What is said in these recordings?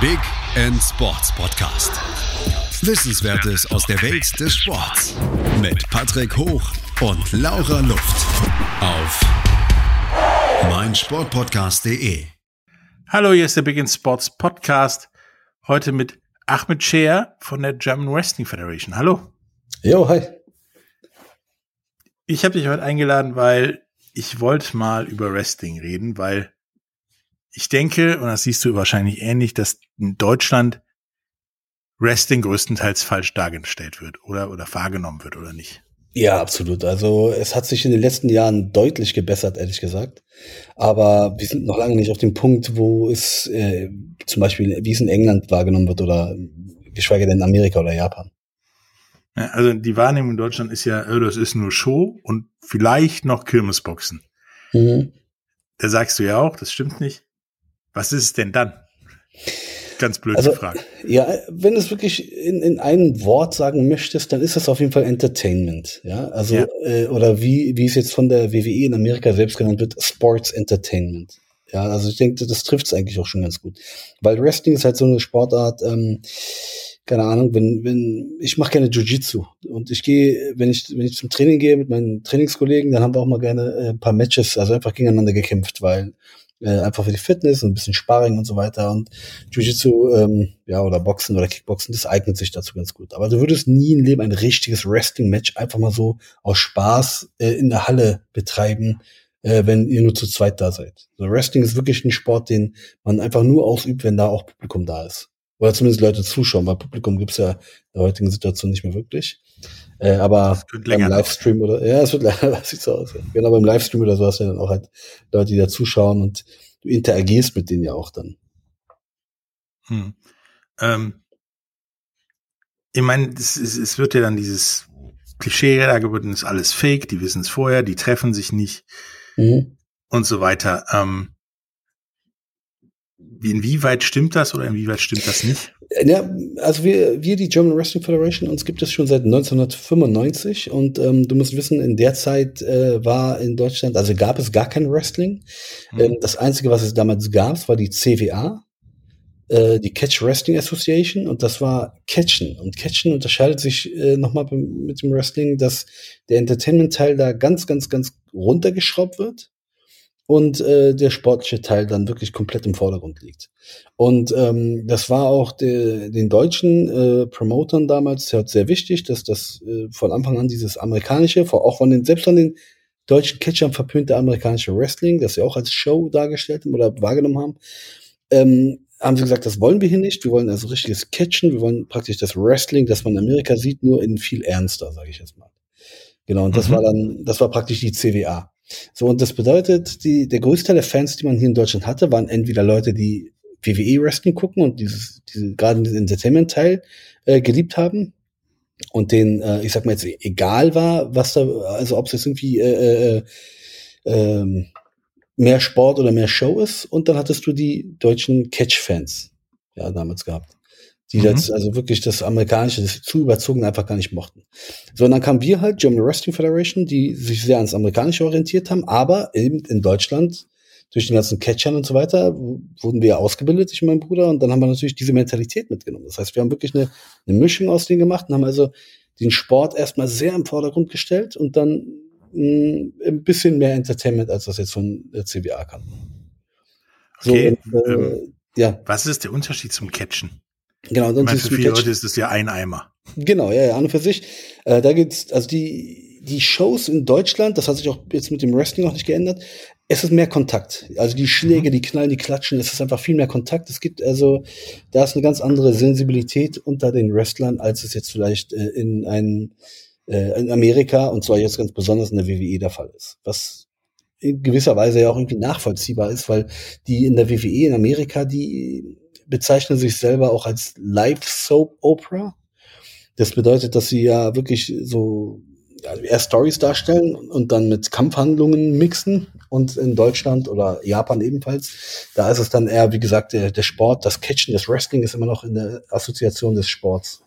Big End Sports Podcast. Wissenswertes aus der Welt des Sports mit Patrick Hoch und Laura Luft auf meinsportpodcast.de. Hallo, hier ist der Big End Sports Podcast. Heute mit Ahmed Scher von der German Wrestling Federation. Hallo. Jo, hi. Ich habe dich heute eingeladen, weil ich wollte mal über Wrestling reden, weil ich denke, und das siehst du wahrscheinlich ähnlich, dass in Deutschland Wrestling größtenteils falsch dargestellt wird oder, oder wahrgenommen wird oder nicht. Ja, absolut. Also es hat sich in den letzten Jahren deutlich gebessert, ehrlich gesagt. Aber wir sind noch lange nicht auf dem Punkt, wo es äh, zum Beispiel, wie es in England wahrgenommen wird oder geschweige denn in Amerika oder Japan. Ja, also die Wahrnehmung in Deutschland ist ja, oh, das ist nur Show und vielleicht noch Kirmesboxen. Mhm. Da sagst du ja auch, das stimmt nicht. Was ist es denn dann? Ganz blöd also, gefragt. Ja, wenn du es wirklich in, in einem Wort sagen möchtest, dann ist das auf jeden Fall Entertainment. Ja, also, ja. Äh, oder wie, wie es jetzt von der WWE in Amerika selbst genannt wird, Sports Entertainment. Ja, also ich denke, das trifft es eigentlich auch schon ganz gut. Weil Wrestling ist halt so eine Sportart, ähm, keine Ahnung, wenn, wenn, ich mache gerne Jiu-Jitsu und ich gehe, wenn ich, wenn ich zum Training gehe mit meinen Trainingskollegen, dann haben wir auch mal gerne äh, ein paar Matches, also einfach gegeneinander gekämpft, weil äh, einfach für die Fitness und ein bisschen Sparring und so weiter. Und Jiu-Jitsu, ähm, ja, oder Boxen oder Kickboxen, das eignet sich dazu ganz gut. Aber du würdest nie im Leben ein richtiges Wrestling-Match einfach mal so aus Spaß äh, in der Halle betreiben, äh, wenn ihr nur zu zweit da seid. Also Wrestling ist wirklich ein Sport, den man einfach nur ausübt, wenn da auch Publikum da ist. Oder zumindest Leute zuschauen, weil Publikum gibt's ja in der heutigen Situation nicht mehr wirklich. Äh, aber beim Livestream oder ja, es wird leider sieht so aus. Ja. Genau beim Livestream oder so hast du dann auch halt Leute, die da zuschauen und du interagierst mit denen ja auch dann. Hm. Ähm, ich meine, es, es, es wird ja dann dieses Klischee da geboten, ist alles Fake, die wissen es vorher, die treffen sich nicht mhm. und so weiter. Ähm, inwieweit stimmt das oder inwieweit stimmt das nicht? Ja, also wir, wir, die German Wrestling Federation, uns gibt es schon seit 1995 und ähm, du musst wissen, in der Zeit äh, war in Deutschland, also gab es gar kein Wrestling. Mhm. Ähm, das Einzige, was es damals gab, war die CWA, äh, die Catch Wrestling Association und das war Catchen. Und Catchen unterscheidet sich äh, nochmal mit dem Wrestling, dass der Entertainment-Teil da ganz, ganz, ganz runtergeschraubt wird und äh, der sportliche Teil dann wirklich komplett im Vordergrund liegt. Und ähm, das war auch de, den deutschen äh, Promotern damals sehr wichtig, dass das äh, von Anfang an dieses amerikanische, auch von den selbst von den deutschen Catchern verpönte amerikanische Wrestling, das sie auch als Show dargestellt haben oder wahrgenommen haben, ähm, haben sie gesagt, das wollen wir hier nicht. Wir wollen also richtiges Catchen. Wir wollen praktisch das Wrestling, das man in Amerika sieht, nur in viel ernster, sage ich jetzt mal. Genau, und das mhm. war dann, das war praktisch die CWA. So, und das bedeutet, die, der größte Teil der Fans, die man hier in Deutschland hatte, waren entweder Leute, die WWE Wrestling gucken und dieses, diese, gerade diesen Entertainment-Teil äh, geliebt haben und denen, äh, ich sag mal jetzt, egal war, was da, also ob es jetzt irgendwie äh, äh, äh, mehr Sport oder mehr Show ist. Und dann hattest du die deutschen Catch-Fans, ja, damals gehabt die mhm. jetzt also wirklich das amerikanische, das zu überzogen einfach gar nicht mochten. So, und dann kamen wir halt, German Wrestling Federation, die sich sehr ans amerikanische orientiert haben, aber eben in Deutschland durch den ganzen Catchern und so weiter wurden wir ausgebildet, ich und mein Bruder, und dann haben wir natürlich diese Mentalität mitgenommen. Das heißt, wir haben wirklich eine, eine Mischung aus denen gemacht und haben also den Sport erstmal sehr im Vordergrund gestellt und dann mh, mm, ein bisschen mehr Entertainment, als das jetzt von der CBA kann. So, okay. Und, äh, ähm, ja. Was ist der Unterschied zum Catchen? Genau, sonst ist für viele Leute ist das ja ein Eimer. Genau, ja, ja, an und für sich. Äh, da gibt's, also die, die Shows in Deutschland, das hat sich auch jetzt mit dem Wrestling auch nicht geändert. Es ist mehr Kontakt. Also die Schläge, mhm. die knallen, die klatschen, es ist einfach viel mehr Kontakt. Es gibt also, da ist eine ganz andere Sensibilität unter den Wrestlern, als es jetzt vielleicht äh, in einem, äh, in Amerika und zwar jetzt ganz besonders in der WWE der Fall ist. Was in gewisser Weise ja auch irgendwie nachvollziehbar ist, weil die in der WWE in Amerika, die bezeichnen sich selber auch als Live Soap Opera. Das bedeutet, dass sie ja wirklich so eher Stories darstellen und dann mit Kampfhandlungen mixen. Und in Deutschland oder Japan ebenfalls, da ist es dann eher, wie gesagt, der, der Sport, das Catchen, das Wrestling ist immer noch in der Assoziation des Sports.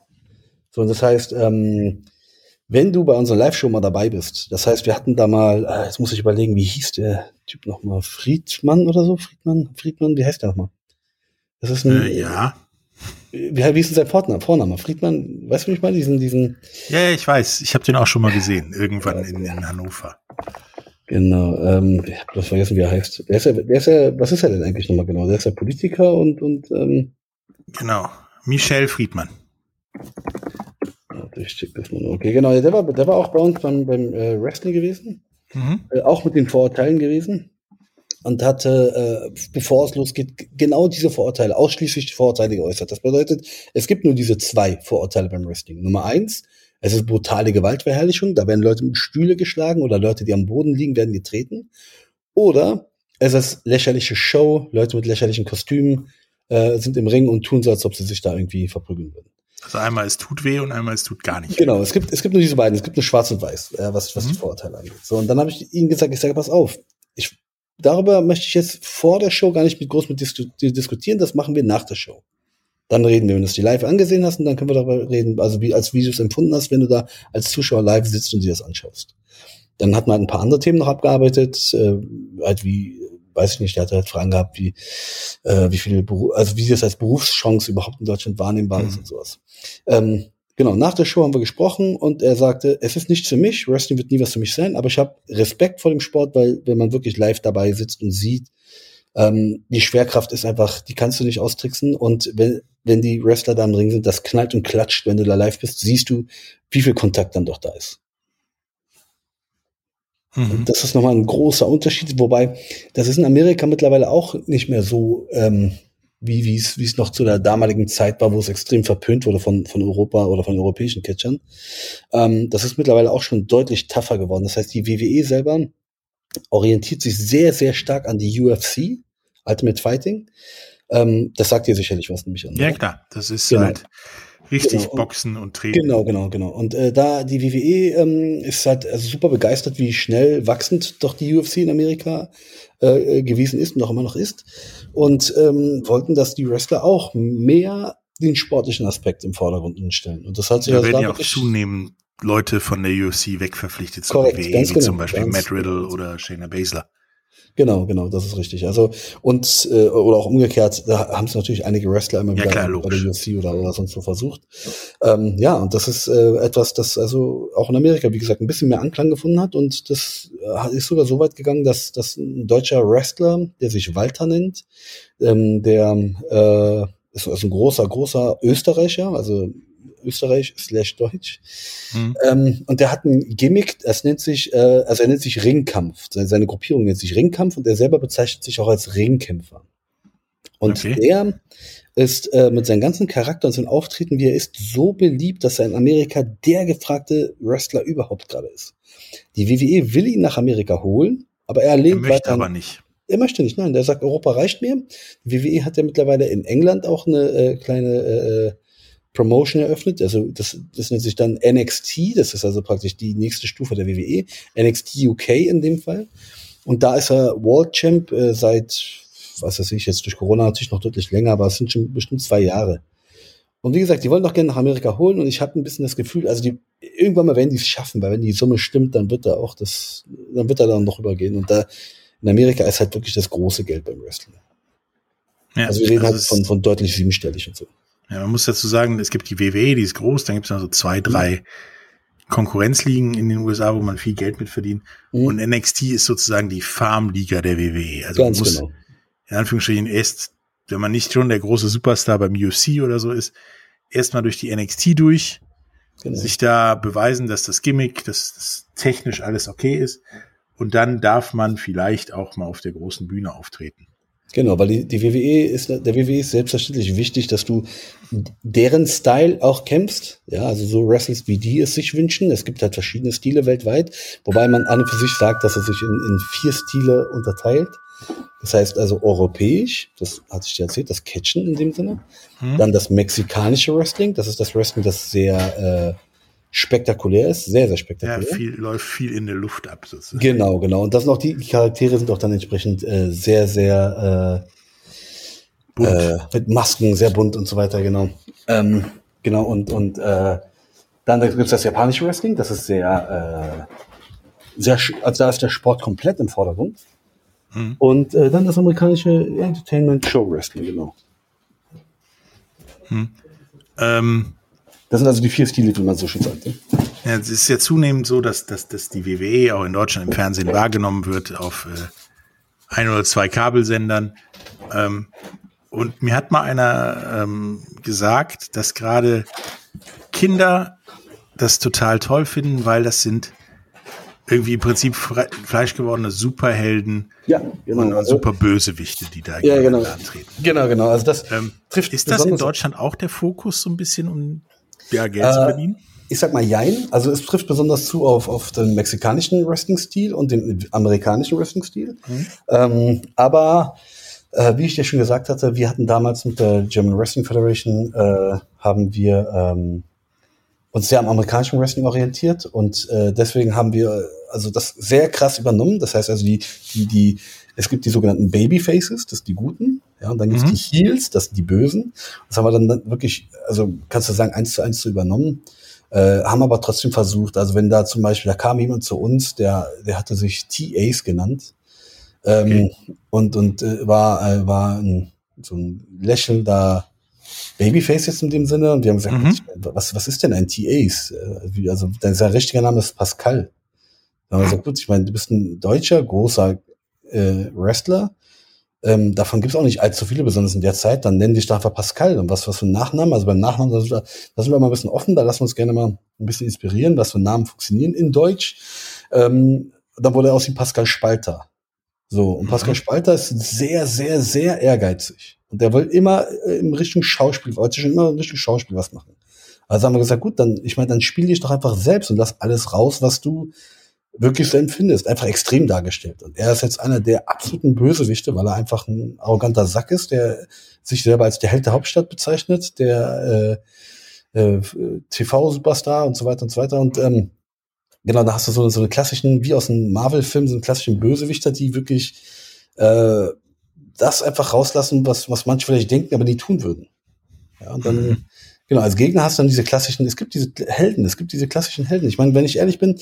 So, und das heißt, ähm, wenn du bei unserer Live-Show mal dabei bist, das heißt, wir hatten da mal, äh, jetzt muss ich überlegen, wie hieß der Typ nochmal? Friedmann oder so? Friedmann? Friedmann, wie heißt der nochmal? Das ist ein, Äh, ja. Wie, wie ist denn sein Vorname? Vorname? Friedmann, weißt du, wie ich meine? Diesen, diesen, Ja, ja, ich weiß. Ich habe den auch schon mal gesehen. Irgendwann in, in Hannover. genau, ähm, ich hab bloß vergessen, wie er heißt. Der ist ja, der ist ja, was ist er denn eigentlich nochmal genau? Der ist ja Politiker und, und, ähm, Genau. Michel Friedmann. Okay, genau, der war, der war auch bei uns beim, beim äh, Wrestling gewesen. Mhm. äh, auch mit den Vorurteilen gewesen und hatte, äh, bevor es losgeht, genau diese Vorurteile, ausschließlich die Vorurteile geäußert. Das bedeutet, es gibt nur diese zwei Vorurteile beim Wrestling. Nummer eins, es ist brutale Gewaltverherrlichung, da werden Leute mit Stühle geschlagen oder Leute, die am Boden liegen, werden getreten. Oder es ist lächerliche Show, Leute mit lächerlichen Kostümen äh, sind im Ring und tun so, als ob sie sich da irgendwie verprügeln würden. Also einmal es tut weh und einmal es tut gar nicht. Genau, es gibt, es gibt nur diese beiden. Es gibt nur Schwarz und Weiß, äh, was, was die Mhm. Vorurteile angeht. So, und dann habe ich ihnen gesagt, ich sage, pass auf, ich, darüber möchte ich jetzt vor der Show gar nicht mit groß mit dis diskutieren, das machen wir nach der Show. Dann reden wir, wenn du es die live angesehen hast, und dann können wir darüber reden, also wie, als wie du es empfunden hast, wenn du da als Zuschauer live sitzt und dir das anschaust. Dann hat man halt ein paar andere Themen noch abgearbeitet, äh, halt wie, weiß ich nicht, der hat halt Fragen gehabt, wie, äh, wie viele Beru also wie das als Berufschance überhaupt in Deutschland wahrnehmbar ist Mhm. und sowas. Ähm, genau, nach der Show haben wir gesprochen und er sagte, es ist nichts für mich, Wrestling wird nie was für mich sein, aber ich habe Respekt vor dem Sport, weil wenn man wirklich live dabei sitzt und sieht, ähm, die Schwerkraft ist einfach, die kannst du nicht austricksen und wenn, wenn die Wrestler da im Ring sind, das knallt und klatscht, wenn du da live bist, siehst du, wie viel Kontakt dann doch da ist. Mhm. Das ist nochmal ein großer Unterschied, wobei das ist in Amerika mittlerweile auch nicht mehr so, ähm, wie wie es wie es noch zu der damaligen Zeit war, wo es extrem verpönt wurde von, von Europa oder von europäischen Catchern. Ähm, das ist mittlerweile auch schon deutlich tougher geworden. Das heißt, die WWE selber orientiert sich sehr, sehr stark an die UFC, Ultimate Fighting. Ähm, das sagt ihr sicherlich was nämlich an. Ja, klar. Das ist Genau. halt richtig Genau. Boxen und Treten. Genau, genau, genau. Und äh, da die WWE ähm, ist halt also super begeistert, wie schnell wachsend doch die UFC in Amerika äh, äh, gewesen ist und auch immer noch ist. Und ähm, wollten, dass die Wrestler auch mehr den sportlichen Aspekt im Vordergrund stellen. Und das hat sich Da also werden ja auch zunehmend Leute von der UFC wegverpflichtet zur Korrekt, WWE, genau, zum Beispiel Matt Riddle genau. oder Shayna Baszler. Genau, genau, das ist richtig. Also und äh, oder auch umgekehrt, da haben es natürlich einige Wrestler immer Ja, wieder klar, bei der UFC oder, oder sonst so versucht. Ähm, ja, und das ist äh, etwas, das also auch in Amerika, wie gesagt, ein bisschen mehr Anklang gefunden hat und das äh, ist sogar so weit gegangen, dass, dass ein deutscher Wrestler, der sich Walter nennt, ähm, der äh, ist also ein großer, großer Österreicher, also Österreich slash Deutsch. Mhm. Ähm, und der hat ein Gimmick, das nennt sich, äh, also er nennt sich Ringkampf. Seine, seine Gruppierung nennt sich Ringkampf und er selber bezeichnet sich auch als Ringkämpfer. Und Okay. der ist äh, mit seinem ganzen Charakter und seinem Auftreten, wie er ist, so beliebt, dass er in Amerika der gefragte Wrestler überhaupt gerade ist. Die WWE will ihn nach Amerika holen, aber er Er lehnt möchte weiter. aber nicht. Er möchte nicht, nein. Der sagt, Europa reicht mir. Die WWE hat ja mittlerweile in England auch eine äh, kleine äh, Promotion eröffnet. Also das, das nennt sich dann NXT. Das ist also praktisch die nächste Stufe der WWE. NXT UK in dem Fall. Und da ist er World Champ äh, seit, was weiß ich, jetzt durch Corona natürlich noch deutlich länger, aber es sind schon bestimmt zwei Jahre. Und wie gesagt, die wollen doch gerne nach Amerika holen und ich habe ein bisschen das Gefühl, also die irgendwann mal werden die es schaffen, weil wenn die Summe stimmt, dann wird da auch das, dann wird er dann noch übergehen. Und da in Amerika ist halt wirklich das große Geld beim Wrestling. Ja, Also wir reden also halt von, von deutlich siebenstellig und so. Ja, man muss dazu sagen, es gibt die WWE, die ist groß, dann gibt es noch so zwei, drei Konkurrenzligen in den USA, wo man viel Geld mit verdient. Mhm. Und NXT ist sozusagen die Farmliga der WWE. Also Ganz man muss genau. in Anführungsstrichen erst, wenn man nicht schon der große Superstar beim UFC oder so ist, erstmal durch die NXT durch, genau. sich da beweisen, dass das Gimmick, dass das technisch alles okay ist. Und dann darf man vielleicht auch mal auf der großen Bühne auftreten. Genau, weil die, die WWE ist, der WWE ist selbstverständlich wichtig, dass du deren Style auch kämpfst. Ja, also so wrestlest, wie die es sich wünschen. Es gibt halt verschiedene Stile weltweit, wobei man an und für sich sagt, dass er sich in, in vier Stile unterteilt. Das heißt also europäisch, das hatte ich dir erzählt, das Catchen in dem Sinne. Hm? Dann das mexikanische Wrestling, das ist das Wrestling, das sehr äh, spektakulär ist, sehr, sehr Ja, spektakulär. viel, läuft viel in der Luft ab. Sozusagen. Genau, genau. Und das sind auch die, die Charaktere sind auch dann entsprechend äh, sehr, sehr äh, Bunt. äh, mit Masken, sehr bunt und so weiter, genau. Ähm, genau, und, und äh, dann gibt es das japanische Wrestling, das ist sehr, äh, sehr, also da ist der Sport komplett im Vordergrund. Mhm. Und äh, dann das amerikanische Entertainment Show Wrestling, genau. Hm. Ähm, das sind also die vier Stile, wie man so schön sagt. Ja, es ist ja zunehmend so, dass, dass, dass die WWE auch in Deutschland im Fernsehen wahrgenommen wird auf äh, ein oder zwei Kabelsendern. Ähm, und mir hat mal einer ähm, gesagt, dass gerade Kinder das total toll finden, weil das sind irgendwie im Prinzip fleischgewordene Superhelden ja, genau. und, und super Bösewichte, die da ja, genau. antreten. Genau, genau. Also das ähm, ist das in Deutschland auch der Fokus so ein bisschen, um ja, Geld äh, zu verdienen? Ich sag mal Jein. Also es trifft besonders zu auf, auf den mexikanischen Wrestling-Stil und den amerikanischen Wrestling-Stil. Mhm. Ähm, aber äh, wie ich dir schon gesagt hatte, wir hatten damals mit der German Wrestling Federation äh, haben wir ähm, uns sehr am amerikanischen Wrestling orientiert und äh, deswegen haben wir also das sehr krass übernommen. Das heißt also die, die, die, es gibt die sogenannten Babyfaces, das sind die Guten, ja, und dann gibt es mhm. die Heels, das sind die Bösen. Das haben wir dann wirklich, also kannst du sagen, eins zu eins zu übernommen. Äh, haben aber trotzdem versucht, also wenn da zum Beispiel, da kam jemand zu uns, der, der hatte sich TAs genannt ähm, okay. und, und äh, war, äh, war ein, so ein lächelnder Babyface jetzt in dem Sinne und wir haben gesagt, mhm. was, was ist denn ein TAs? Äh, also sein richtiger Name ist Pascal. Dann haben wir gesagt, gut, ich meine, du bist ein deutscher, großer äh, Wrestler. Ähm, davon gibt es auch nicht allzu viele, besonders in der Zeit. Dann nennen dich da einfach Pascal. Und was, was für ein Nachnamen? Also beim Nachnamen, da sind, wir, da sind wir mal ein bisschen offen, da lassen wir uns gerne mal ein bisschen inspirieren, was für Namen funktionieren in Deutsch. Ähm, dann wurde er aus wie Pascal Spalter. So, und Pascal mhm. Spalter ist sehr, sehr, sehr ehrgeizig. Und der will immer äh, in Richtung Schauspiel, wollte schon immer in Richtung Schauspiel was machen. Also haben wir gesagt, gut, dann, ich meine, dann spiel dich doch einfach selbst und lass alles raus, was du wirklich so empfindest. Einfach extrem dargestellt. Und er ist jetzt einer der absoluten Bösewichte, weil er einfach ein arroganter Sack ist, der sich selber als der Held der Hauptstadt bezeichnet, der äh, äh, TV-Superstar und so weiter und so weiter. Und ähm, genau, da hast du so, so eine klassischen, wie aus einem Marvel-Film, so einen klassischen Bösewichter, die wirklich äh, das einfach rauslassen, was, was manche vielleicht denken, aber nie tun würden. Ja, und dann, mhm. genau, als Gegner hast du dann diese klassischen, es gibt diese Helden, es gibt diese klassischen Helden. Ich meine, wenn ich ehrlich bin,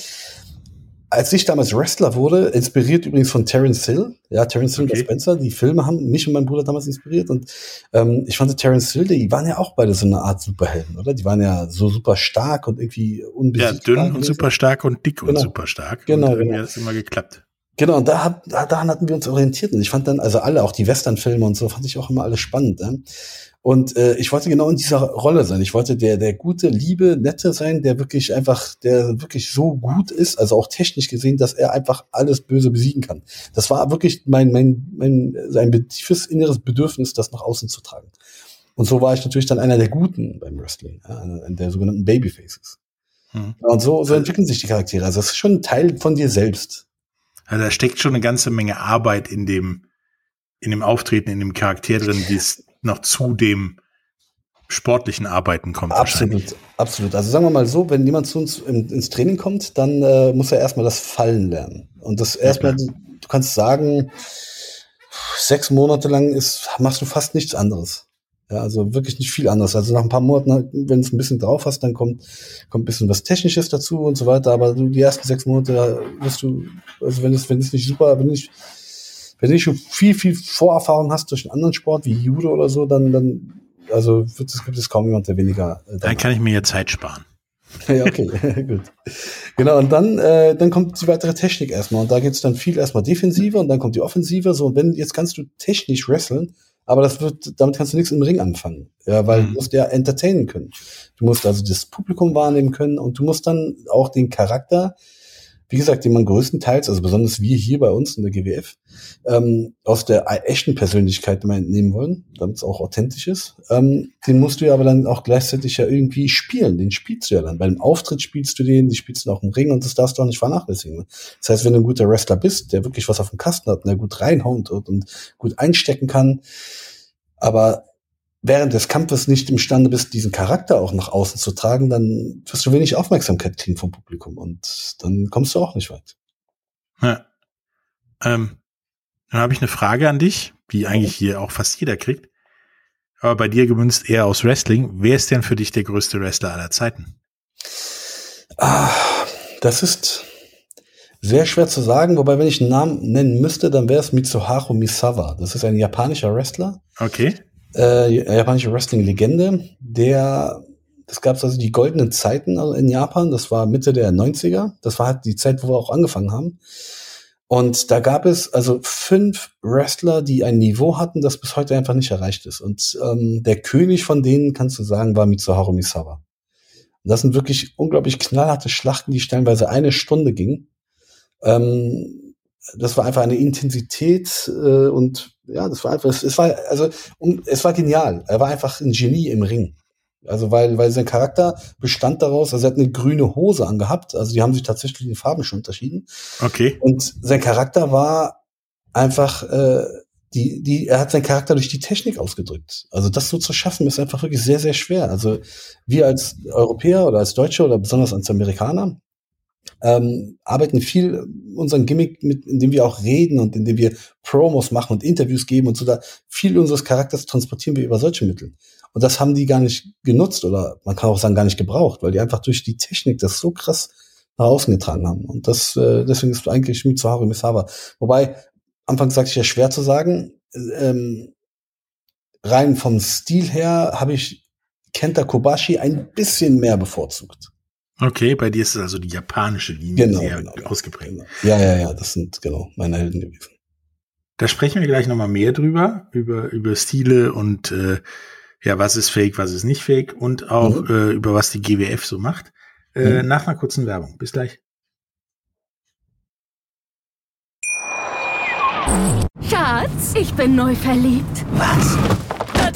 als ich damals Wrestler wurde, inspiriert übrigens von Terence Hill, ja, Terence Hill okay. und Spencer, die Filme haben mich und meinen Bruder damals inspiriert und ähm, ich fand Terence Hill, die waren ja auch beide so eine Art Superhelden, oder? Die waren ja so super stark und irgendwie unbesiegbar. Ja, dünn und super stark und dick genau. und super stark. Genau, und genau. hat es immer geklappt. Genau, und da hat, daran hatten wir uns orientiert. Und ich fand dann, also alle, auch die Western-Filme und so, fand ich auch immer alles spannend. Ja? Und äh, ich wollte genau in dieser Rolle sein. Ich wollte der, der gute, liebe, nette sein, der wirklich einfach, der wirklich so gut ist, also auch technisch gesehen, dass er einfach alles Böse besiegen kann. Das war wirklich mein, mein, mein, sein tiefes inneres Bedürfnis, das nach außen zu tragen. Und so war ich natürlich dann einer der Guten beim Wrestling, ja, einer der sogenannten Babyfaces. Hm. Und so, so entwickeln sich die Charaktere. Also das ist schon ein Teil von dir selbst. Also da steckt schon eine ganze Menge Arbeit in dem, in dem Auftreten, in dem Charakter drin, die es noch zu dem sportlichen Arbeiten kommt. Absolut, absolut. Also sagen wir mal so, wenn jemand zu uns in, ins Training kommt, dann äh, muss er erstmal das Fallen lernen. Und das erstmal, ja, du kannst sagen, sechs Monate lang ist, machst du fast nichts anderes. Ja, also wirklich nicht viel anderes. Also nach ein paar Monaten, wenn es ein bisschen drauf hast, dann kommt, kommt ein bisschen was Technisches dazu und so weiter. Aber die ersten sechs Monate wirst du, also wenn es, wenn es nicht super, wenn nicht, wenn du schon viel, viel Vorerfahrung hast durch einen anderen Sport wie Judo oder so, dann, dann, also wird es, gibt es kaum jemand, der weniger. Äh, dann kann ich mir ja Zeit sparen. ja, okay, gut. Genau, und dann, äh, dann kommt die weitere Technik erstmal. Und da geht's dann viel erstmal defensiver und dann kommt die Offensive. So, und wenn, jetzt kannst du technisch wresteln, aber das wird, damit kannst du nichts im Ring anfangen. Ja, weil mhm. du musst ja entertainen können. Du musst also das Publikum wahrnehmen können und du musst dann auch den Charakter wie gesagt, den man größtenteils, also besonders wir hier bei uns in der GWF, ähm, aus der echten Persönlichkeit immer entnehmen wollen, damit es auch authentisch ist, ähm, den musst du ja aber dann auch gleichzeitig ja irgendwie spielen. Den spielst du ja dann. Bei dem Auftritt spielst du den, die spielst du auch im Ring und das darfst du auch nicht vernachlässigen. Das heißt, wenn du ein guter Wrestler bist, der wirklich was auf dem Kasten hat und der gut reinhaut und, und gut einstecken kann, aber während des Kampfes nicht imstande bist, diesen Charakter auch nach außen zu tragen, dann wirst du wenig Aufmerksamkeit kriegen vom Publikum und dann kommst du auch nicht weit. Ja. Ähm, dann habe ich eine Frage an dich, die eigentlich hier auch fast jeder kriegt. Aber bei dir gemünzt eher aus Wrestling. Wer ist denn für dich der größte Wrestler aller Zeiten? Ah, das ist sehr schwer zu sagen, wobei wenn ich einen Namen nennen müsste, dann wäre es Mitsuharu Misawa. Das ist ein japanischer Wrestler. Okay äh, japanische Wrestling-Legende, der, das gab es also die goldenen Zeiten in Japan, das war Mitte der 90er, das war halt die Zeit, wo wir auch angefangen haben. Und da gab es also fünf Wrestler, die ein Niveau hatten, das bis heute einfach nicht erreicht ist. Und ähm, der König von denen, kannst du sagen, war Mitsuharu Misawa. Und das sind wirklich unglaublich knallharte Schlachten, die stellenweise eine Stunde gingen. Ähm, das war einfach eine Intensität äh, und ja, das war einfach, es, war also es war genial. Er war einfach ein Genie im Ring. Also weil, weil sein Charakter bestand daraus, also er hat eine grüne Hose angehabt, also die haben sich tatsächlich in Farben schon unterschieden. Okay. Und sein Charakter war einfach, äh, die, die, er hat seinen Charakter durch die Technik ausgedrückt. Also das so zu schaffen, ist einfach wirklich sehr, sehr schwer. Also wir als Europäer oder als Deutsche oder besonders als Amerikaner ähm, arbeiten viel unseren Gimmick mit, indem wir auch reden und indem wir Promos machen und Interviews geben und so da. Viel unseres Charakters transportieren wir über solche Mittel. Und das haben die gar nicht genutzt oder man kann auch sagen gar nicht gebraucht, weil die einfach durch die Technik das so krass nach außen getragen haben. Und das, äh, deswegen ist eigentlich Mitsuharu Misawa. Wobei, anfangs sagte ich ja schwer zu sagen, ähm, rein vom Stil her habe ich Kenta Kobashi ein bisschen mehr bevorzugt. Okay, bei dir ist es also die japanische Linie Genau, sehr genau, ausgeprägt. Genau. Ja, ja, ja, das sind genau meine Helden gewesen. Da sprechen wir gleich nochmal mehr drüber, über, über Stile und äh, ja, was ist fake, was ist nicht fake und auch Mhm. äh, über was die GWF so macht. Äh, Mhm. Nach einer kurzen Werbung. Bis gleich. Schatz, ich bin neu verliebt. Was?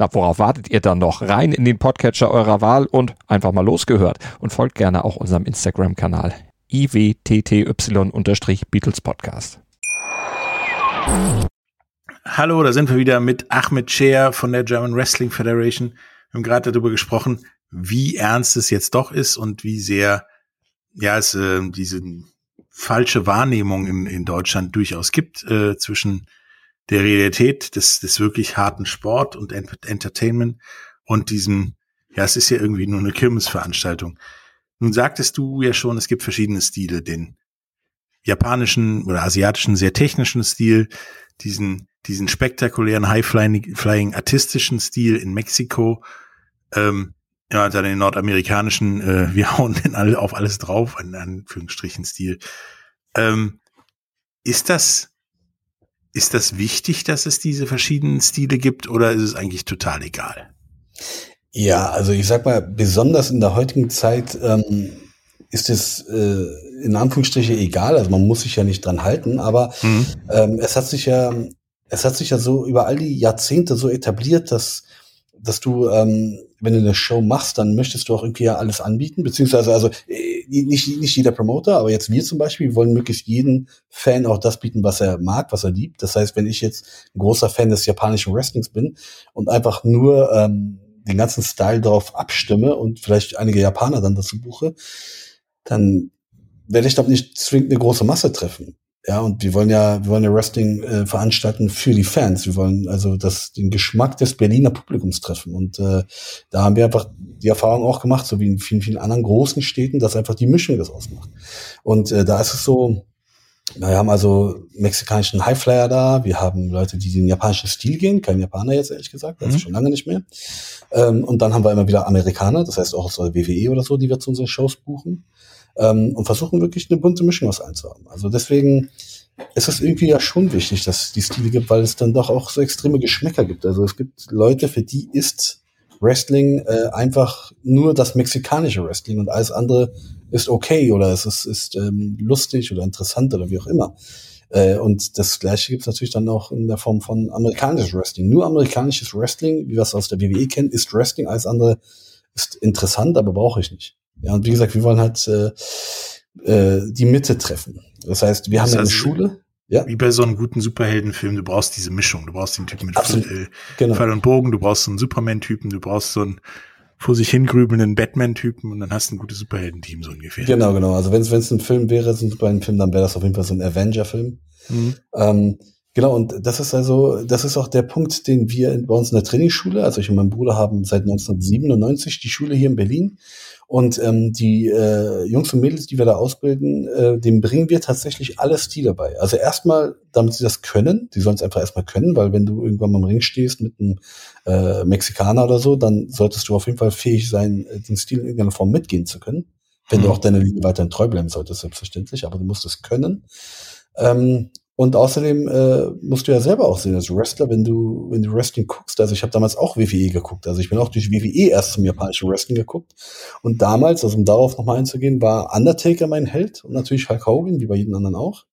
Na, worauf wartet ihr dann noch? Rein in den Podcatcher eurer Wahl und einfach mal losgehört. Und folgt gerne auch unserem Instagram-Kanal iwtty-Beatles Podcast. Hallo, da sind wir wieder mit Ahmed Cher von der German Wrestling Federation. Wir haben gerade darüber gesprochen, wie ernst es jetzt doch ist und wie sehr ja es äh, diese falsche Wahrnehmung in, in Deutschland durchaus gibt äh, zwischen der Realität des, des wirklich harten Sport und Ent Entertainment und diesem, ja, es ist ja irgendwie nur eine Kirmesveranstaltung. Nun sagtest du ja schon, es gibt verschiedene Stile, den japanischen oder asiatischen sehr technischen Stil, diesen diesen spektakulären High-Flying flying artistischen Stil in Mexiko, ähm, ja, dann den nordamerikanischen, äh, wir hauen den alle auf alles drauf, in Anführungsstrichen Stil. Ähm, ist das, ist das wichtig, dass es diese verschiedenen Stile gibt oder ist es eigentlich total egal? Ja, also ich sag mal, besonders in der heutigen Zeit ähm, ist es äh, in Anführungsstriche egal, also man muss sich ja nicht dran halten, aber Mhm. ähm, es hat sich ja, es hat sich ja so über all die Jahrzehnte so etabliert, dass, dass du, ähm, wenn du eine Show machst, dann möchtest du auch irgendwie ja alles anbieten, beziehungsweise also äh, nicht, nicht jeder Promoter, aber jetzt wir zum Beispiel wollen möglichst jeden Fan auch das bieten, was er mag, was er liebt. Das heißt, wenn ich jetzt ein großer Fan des japanischen Wrestlings bin und einfach nur ähm, den ganzen Style darauf abstimme und vielleicht einige Japaner dann dazu buche, dann werde ich doch nicht zwingend eine große Masse treffen. Ja, und wir wollen ja, wir wollen ja Wrestling äh, veranstalten für die Fans. Wir wollen also das, den Geschmack des Berliner Publikums treffen. Und äh, da haben wir einfach die Erfahrung auch gemacht, so wie in vielen, vielen anderen großen Städten, dass einfach die Mischung das ausmacht. Und äh, da ist es so, wir haben also mexikanischen Highflyer da, wir haben Leute, die den japanischen Stil gehen, kein Japaner jetzt ehrlich gesagt, also Mhm. schon lange nicht mehr. Ähm, und dann haben wir immer wieder Amerikaner, das heißt auch aus der WWE oder so, die wir zu unseren Shows buchen ähm, und versuchen wirklich eine bunte Mischung aus allen zu haben. Also deswegen ist es irgendwie ja schon wichtig, dass es die Stile gibt, weil es dann doch auch so extreme Geschmäcker gibt. Also es gibt Leute, für die ist Wrestling äh, einfach nur das mexikanische Wrestling und alles andere ist okay oder es ist, ist ähm, lustig oder interessant oder wie auch immer. Äh, und das gleiche gibt es natürlich dann auch in der Form von amerikanisches Wrestling. Nur amerikanisches Wrestling, wie wir es aus der WWE kennen, ist Wrestling. Alles andere ist interessant, aber brauche ich nicht. Ja, und wie gesagt, wir wollen halt äh, äh, die Mitte treffen. Das heißt, wir Das haben ja eine Schule. Ja. Wie bei so einem guten Superheldenfilm, du brauchst diese Mischung. Du brauchst den Typen mit Absolut. Fall, äh, Genau. Fall und Bogen, du brauchst so einen Superman-Typen, du brauchst so einen vor sich hingrübelnden Batman-Typen und dann hast du ein gutes Superheldenteam so ungefähr. Genau, genau. Also wenn es ein Film wäre, so ein Superheldenfilm, dann wäre das auf jeden Fall so ein Avenger-Film. Mhm. Ähm, genau, und das ist also, das ist auch der Punkt, den wir bei uns in der Trainingsschule, also ich und mein Bruder haben seit 1997 die Schule hier in Berlin. Und ähm, die äh, Jungs und Mädels, die wir da ausbilden, äh, dem bringen wir tatsächlich alle Stile bei. Also erstmal, damit sie das können, die sollen es einfach erstmal können, weil wenn du irgendwann mal im Ring stehst mit einem äh, Mexikaner oder so, dann solltest du auf jeden Fall fähig sein, äh, den Stil in irgendeiner Form mitgehen zu können. Wenn du Mhm. auch deine Linie weiterhin treu bleiben solltest, selbstverständlich, aber du musst es können. Ähm, und außerdem äh, musst du ja selber auch sehen, als Wrestler, wenn du, wenn du Wrestling guckst, also ich habe damals auch WWE geguckt, also ich bin auch durch WWE erst zum japanischen Wrestling geguckt. Und damals, also um darauf nochmal einzugehen, war Undertaker mein Held und natürlich Hulk Hogan, wie bei jedem anderen auch.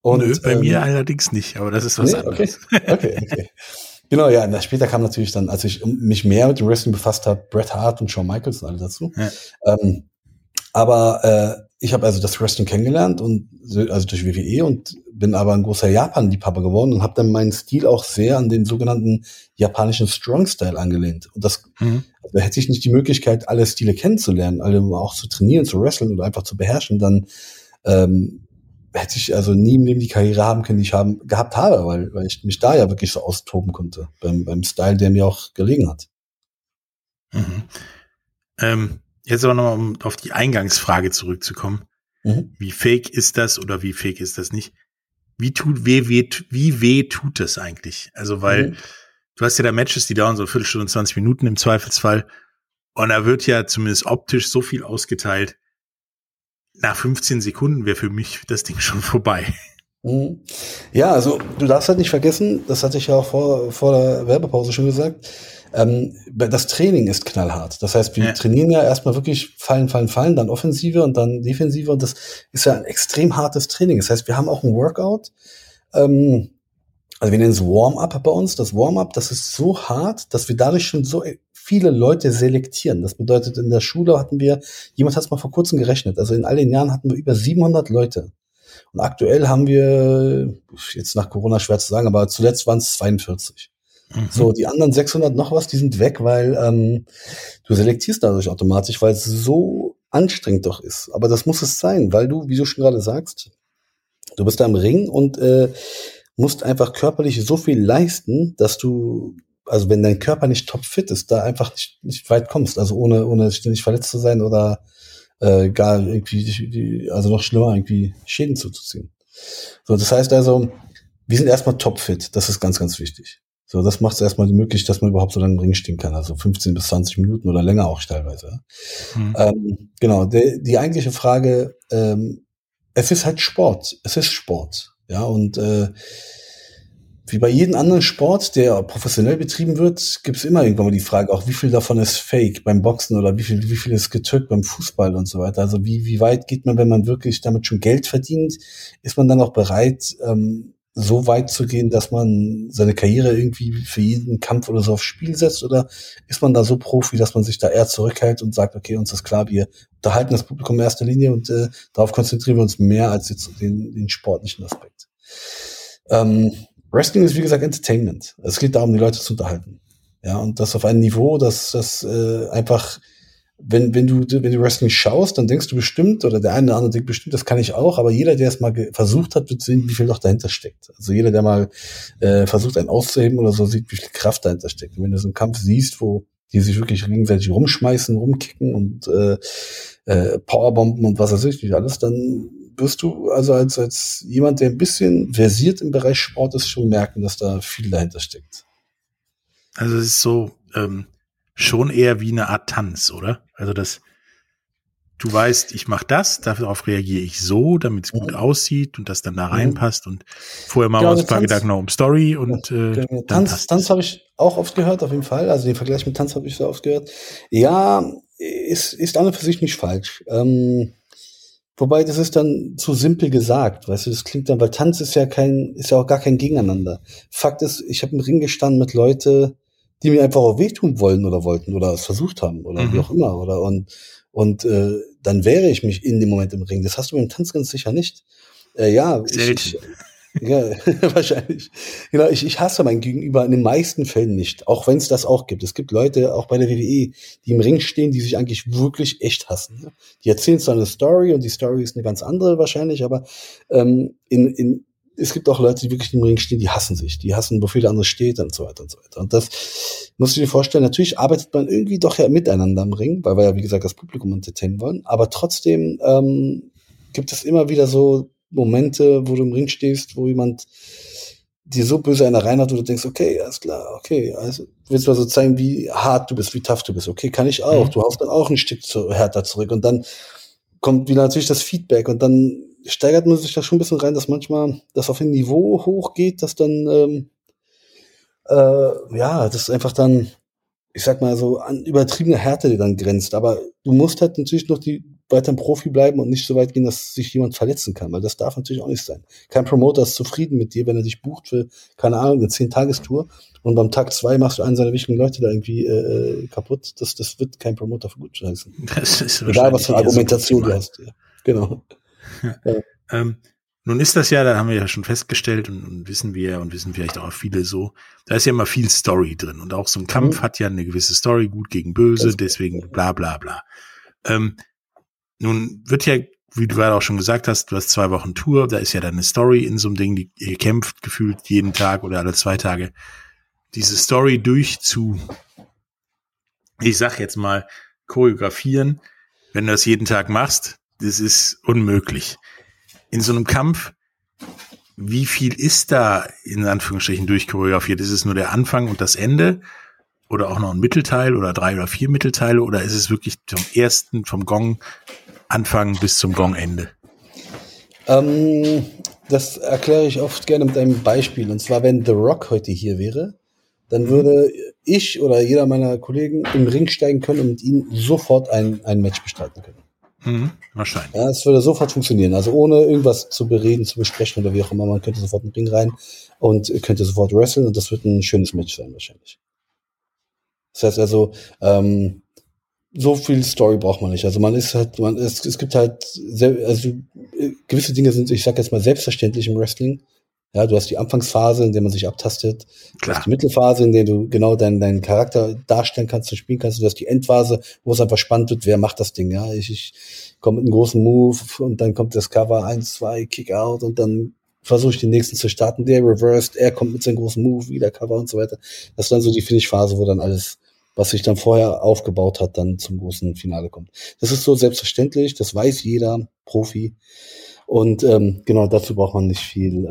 Und, Nö, bei ähm, mir allerdings nicht, aber das ist was Nee, anderes. Okay, okay, okay. Genau, ja, später kam natürlich dann, als ich mich mehr mit dem Wrestling befasst habe, Bret Hart und Shawn Michaels und alle dazu. Ja. Ähm, aber äh, ich habe also das Wrestling kennengelernt und so- also durch WWE und bin aber ein großer Japan-Liebhaber geworden und habe dann meinen Stil auch sehr an den sogenannten japanischen Strong Style angelehnt. Und das Mhm. also hätte ich nicht die Möglichkeit, alle Stile kennenzulernen, alle auch zu trainieren, zu wrestlen oder einfach zu beherrschen, dann ähm, hätte ich also nie im Leben die Karriere haben können, die ich haben, gehabt habe, weil, weil ich mich da ja wirklich so austoben konnte, beim, beim Style, der mir auch gelegen hat. Mhm. Ähm, jetzt aber nochmal, um auf die Eingangsfrage zurückzukommen. Mhm. Wie fake ist das oder wie fake ist das nicht? Wie tut, weh, weh, wie weh tut das eigentlich? Also, weil Mhm. du hast ja da Matches, die dauern so eine Viertelstunde, 20 Minuten im Zweifelsfall. Und da wird ja zumindest optisch so viel ausgeteilt. Nach 15 Sekunden wäre für mich das Ding schon vorbei. Mhm. Ja, also du darfst halt nicht vergessen, das hatte ich ja auch vor, vor der Werbepause schon gesagt, ähm, das Training ist knallhart. Das heißt, wir Ja. trainieren ja erstmal wirklich fallen, fallen, fallen, dann Offensive und dann Defensive und das ist ja ein extrem hartes Training. Das heißt, wir haben auch ein Workout, ähm, also wir nennen es Warm-up bei uns. Das Warm-up, das ist so hart, dass wir dadurch schon so viele Leute selektieren. Das bedeutet, in der Schule hatten wir, jemand hat es mal vor kurzem gerechnet, also in all den Jahren hatten wir über 700 Leute. Und aktuell haben wir, jetzt nach Corona schwer zu sagen, aber zuletzt waren es 42. Mhm. So, die anderen 600 noch was, die sind weg, weil ähm, du selektierst dadurch automatisch, weil es so anstrengend doch ist. Aber das muss es sein, weil du, wie du schon gerade sagst, du bist da im Ring und äh, musst einfach körperlich so viel leisten, dass du, also wenn dein Körper nicht topfit ist, da einfach nicht, nicht weit kommst. Also ohne, ohne ständig verletzt zu sein oder äh, gar irgendwie, also noch schlimmer, irgendwie Schäden zuzuziehen. So, das heißt also, wir sind erstmal topfit. Das ist ganz, ganz wichtig. So, das macht es erstmal möglich, dass man überhaupt so lange im Ring stehen kann. Also 15 bis 20 Minuten oder länger auch teilweise. Mhm. Ähm, genau, die, die eigentliche Frage, ähm, es ist halt Sport. Es ist Sport. Ja, und äh, wie bei jedem anderen Sport, der professionell betrieben wird, gibt es immer irgendwann mal die Frage, auch wie viel davon ist fake beim Boxen oder wie viel, wie viel ist getückt beim Fußball und so weiter. Also wie, wie weit geht man, wenn man wirklich damit schon Geld verdient? Ist man dann auch bereit, ähm, so weit zu gehen, dass man seine Karriere irgendwie für jeden Kampf oder so aufs Spiel setzt? Oder ist man da so Profi, dass man sich da eher zurückhält und sagt, okay, uns ist klar, wir unterhalten das Publikum in erster Linie und äh, darauf konzentrieren wir uns mehr als jetzt den, den sportlichen Aspekt. Ähm, Wrestling ist wie gesagt Entertainment. Es geht darum, die Leute zu unterhalten. Ja, und das auf einem Niveau, dass das äh, einfach, wenn, wenn du, wenn du Wrestling schaust, dann denkst du bestimmt, oder der eine oder andere denkt bestimmt, das kann ich auch, aber jeder, der es mal versucht hat, wird sehen, wie viel doch dahinter steckt. Also jeder, der mal äh, versucht, einen auszuheben oder so, sieht, wie viel Kraft dahinter steckt. Und wenn du so einen Kampf siehst, wo die sich wirklich gegenseitig rumschmeißen, rumkicken und äh, äh, Powerbomben und was weiß ich nicht alles, dann wirst du also als, als jemand, der ein bisschen versiert im Bereich Sport ist, schon merken, dass da viel dahinter steckt. Also es ist so ähm, schon eher wie eine Art Tanz, oder? Also das, du weißt, ich mache das, darauf reagiere ich so, damit es gut Mhm. aussieht und das dann da Mhm. reinpasst und vorher machen wir uns ein paar Tanz- Gedanken noch um Story und äh, Genau. Tanz, Tanz habe ich auch oft gehört, auf jeden Fall. Also den Vergleich mit Tanz habe ich sehr oft gehört. Ja, ist, ist an und für sich nicht falsch. Ähm, wobei das ist dann zu simpel gesagt, weißt du, das klingt dann, weil Tanz ist ja kein, ist ja auch gar kein Gegeneinander. Fakt ist, ich habe im Ring gestanden mit Leute, die mir einfach auch wehtun wollen oder wollten oder es versucht haben oder Mhm. wie auch immer oder und und äh, dann wehre ich mich in dem Moment im Ring. Das hast du beim Tanz ganz sicher nicht. Äh, ja, ich, Selten. ich, ja, wahrscheinlich. Genau, ich, ich hasse mein Gegenüber in den meisten Fällen nicht, auch wenn es das auch gibt. Es gibt Leute, auch bei der WWE, die im Ring stehen, die sich eigentlich wirklich echt hassen. Ne? Die erzählen zwar eine Story und die Story ist eine ganz andere wahrscheinlich, aber ähm, in, in, es gibt auch Leute, die wirklich im Ring stehen, die hassen sich. Die hassen, wofür der andere steht und so weiter und so weiter. Und das musst du dir vorstellen, natürlich arbeitet man irgendwie doch ja miteinander im Ring, weil wir ja, wie gesagt, das Publikum entertainen wollen. Aber trotzdem ähm, gibt es immer wieder so Momente, wo du im Ring stehst, wo jemand dir so böse einer reinhat, wo du denkst, okay, alles klar, okay, also du willst mal so zeigen, wie hart du bist, wie tough du bist. Okay, kann ich auch. Mhm. Du haust dann auch ein Stück zu, härter zurück und dann kommt wieder natürlich das Feedback und dann steigert man sich da schon ein bisschen rein, dass manchmal das auf ein Niveau hochgeht, dass dann ähm, äh, ja, das einfach dann, ich sag mal so, an übertriebene Härte die dann grenzt. Aber du musst halt natürlich noch die weiter ein Profi bleiben und nicht so weit gehen, dass sich jemand verletzen kann, weil das darf natürlich auch nicht sein. Kein Promoter ist zufrieden mit dir, wenn er dich bucht für, keine Ahnung, eine Zehn-Tagestour und beim Tag zwei machst du einen seiner wichtigen Leute da irgendwie äh, kaputt. Das, das wird kein Promoter für gut heißen. Das ist Egal, was für eine Argumentation du hast. Ja. Genau. Ja. Ähm, nun ist das ja, da haben wir ja schon festgestellt und, und, wissen wir und wissen vielleicht auch viele so, da ist ja immer viel Story drin und auch so ein Kampf mhm. hat ja eine gewisse Story, gut gegen böse, deswegen bla bla bla. Ähm, nun wird ja, wie du gerade auch schon gesagt hast, du hast zwei Wochen Tour, da ist ja dann eine Story in so einem Ding, die ihr kämpft gefühlt jeden Tag oder alle zwei Tage. Diese Story durchzu, ich sag jetzt mal, choreografieren, wenn du das jeden Tag machst, das ist unmöglich. In so einem Kampf, wie viel ist da in Anführungsstrichen durchchoreografiert? Ist es nur der Anfang und das Ende? Oder auch noch ein Mittelteil oder drei oder vier Mittelteile? Oder ist es wirklich vom ersten, vom Gong Anfang bis zum Gongende? Ähm, das erkläre ich oft gerne mit einem Beispiel. Und zwar, wenn The Rock heute hier wäre, dann mhm. würde ich oder jeder meiner Kollegen im Ring steigen können und mit ihm sofort ein, ein Match bestreiten können. Mhm, wahrscheinlich. Ja, es würde sofort funktionieren. Also ohne irgendwas zu bereden, zu besprechen oder wie auch immer. Man könnte sofort in den Ring rein und könnte sofort wresteln und das wird ein schönes Match sein wahrscheinlich. Das heißt also, ähm, so viel Story braucht man nicht. Also man ist halt, man es, es gibt halt, also gewisse Dinge sind, ich sag jetzt mal selbstverständlich im Wrestling. Ja, du hast die Anfangsphase, in der man sich abtastet. Klar. Du hast die Mittelphase, in der du genau deinen, deinen Charakter darstellen kannst und spielen kannst. Du hast die Endphase, wo es einfach spannend wird, wer macht das Ding. Ja, ich, ich komme mit einem großen Move und dann kommt das Cover 1, 2, Kick out und dann versuche ich den nächsten zu starten. Der reversed, er kommt mit seinem großen Move, wieder Cover und so weiter. Das ist dann so die Finish-Phase, wo dann alles was sich dann vorher aufgebaut hat, dann zum großen Finale kommt. Das ist so selbstverständlich, das weiß jeder Profi. Und ähm, genau dazu braucht man nicht viel.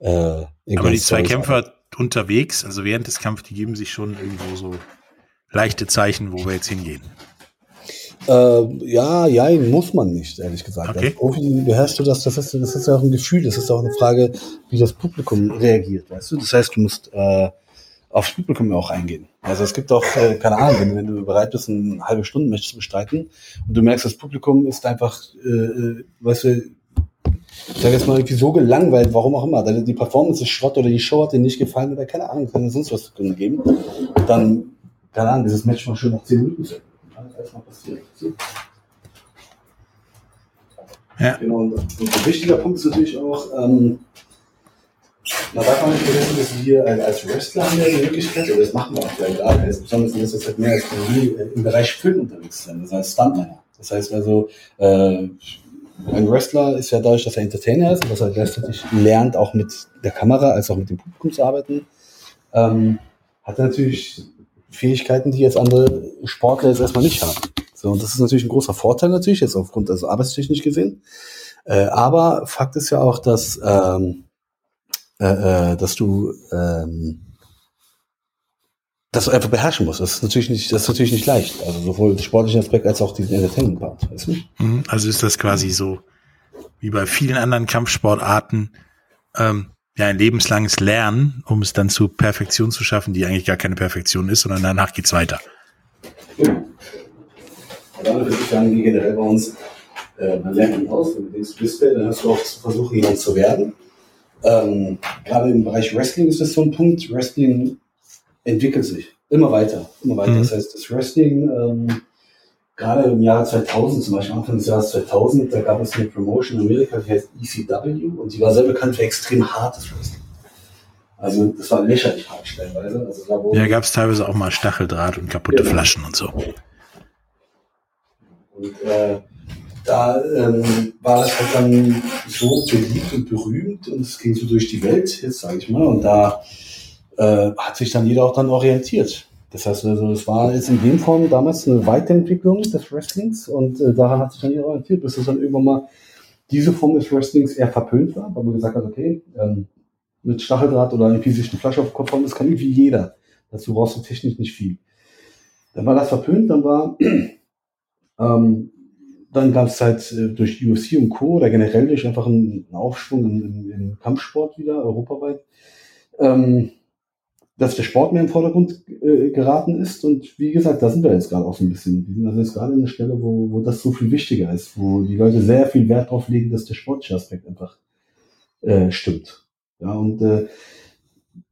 Äh, äh, Aber die zwei Kämpfer unterwegs, also während des Kampfes, die geben sich schon irgendwo so leichte Zeichen, wo wir jetzt hingehen. Äh, ja, ja, muss man nicht, ehrlich gesagt. Okay. Als Profi beherrschst du das, das ist, das ist ja auch ein Gefühl, das ist auch eine Frage, wie das Publikum reagiert, weißt du? Das heißt, du musst äh, aufs Publikum auch eingehen. Also es gibt auch, äh, keine Ahnung, wenn, wenn, du bereit bist, ein halbe Stunden Match zu bestreiten und du merkst, das Publikum ist einfach, äh, äh weißt du, ich sag jetzt mal irgendwie so gelangweilt, warum auch immer, die Performance ist Schrott oder die Show hat dir nicht gefallen oder keine Ahnung, kann dir sonst was zu geben, dann, keine Ahnung, dieses Match mal schön nach 10 Minuten zu Alles mal passiert. Ja. Genau, und, ein wichtiger Punkt ist natürlich auch, ähm, man darf auch nicht vergessen, dass wir als Wrestler haben ja die Möglichkeit, oder das machen wir auch vielleicht alles, besonders das jetzt halt mehr als wir im Bereich Film unterwegs sind, das heißt Stuntmänner. Das heißt also, äh, ein Wrestler ist ja dadurch, dass er Entertainer ist und dass er gleichzeitig lernt, auch mit der Kamera als auch mit dem Publikum zu arbeiten, ähm, hat natürlich Fähigkeiten, die jetzt andere Sportler jetzt erstmal nicht haben. So, und das ist natürlich ein großer Vorteil natürlich, jetzt aufgrund des Arbeitstechnisch gesehen. Äh, aber Fakt ist ja auch, dass ähm, äh, äh, dass du ähm, dass du einfach beherrschen musst. Das ist natürlich nicht, das ist natürlich nicht leicht. Also sowohl den sportlichen Aspekt als auch diesen Entertainment-Part. Weißt du? Mhm. Also ist das quasi so wie bei vielen anderen Kampfsportarten ähm, ja ein lebenslanges Lernen, um es dann zu Perfektion zu schaffen, die eigentlich gar keine Perfektion ist, sondern danach geht's weiter. Ja. Damit ist es dann wie generell bei uns, äh, man lernt ihn aus, wenn du denkst, du bist wer, dann hast du auch zu versuchen, jemand zu werden. Ähm, gerade im Bereich Wrestling ist das so ein Punkt. Wrestling entwickelt sich immer weiter, immer weiter. Mhm. Das heißt, das Wrestling ähm, gerade im Jahr 2000, zum Beispiel Anfang des Jahres 2000, da gab es eine Promotion in Amerika, die heißt ECW und die war sehr bekannt für extrem hartes Wrestling. Also das war lächerlich hart stellenweise. Also da Ja, gab es teilweise auch mal Stacheldraht und kaputte Ja. Flaschen und so. Und äh, da ähm, war das halt dann so beliebt und berühmt und es ging so durch die Welt, jetzt sage ich mal. Und da äh, hat sich dann jeder auch dann orientiert. Das heißt, also, es war jetzt in dem Form damals eine Weiterentwicklung des Wrestlings und äh, daran hat sich dann jeder orientiert, bis es dann irgendwann mal diese Form des Wrestlings eher verpönt war, weil man gesagt hat, okay, ähm, mit Stacheldraht oder irgendwie sich eine Flasche auf den Kopf hauen, das kann irgendwie jeder. Dazu brauchst du technisch nicht viel. Dann war das verpönt, dann war ähm, dann gab es halt äh, durch UFC und Co. oder generell durch einfach einen, Aufschwung im Kampfsport wieder, europaweit, ähm, dass der Sport mehr im Vordergrund äh, geraten ist. Und wie gesagt, da sind wir jetzt gerade auch so ein bisschen. Wir sind also jetzt gerade an der Stelle, wo, wo das so viel wichtiger ist, wo die Leute sehr viel Wert drauf legen, dass der sportliche Aspekt einfach äh, stimmt. Ja, und äh,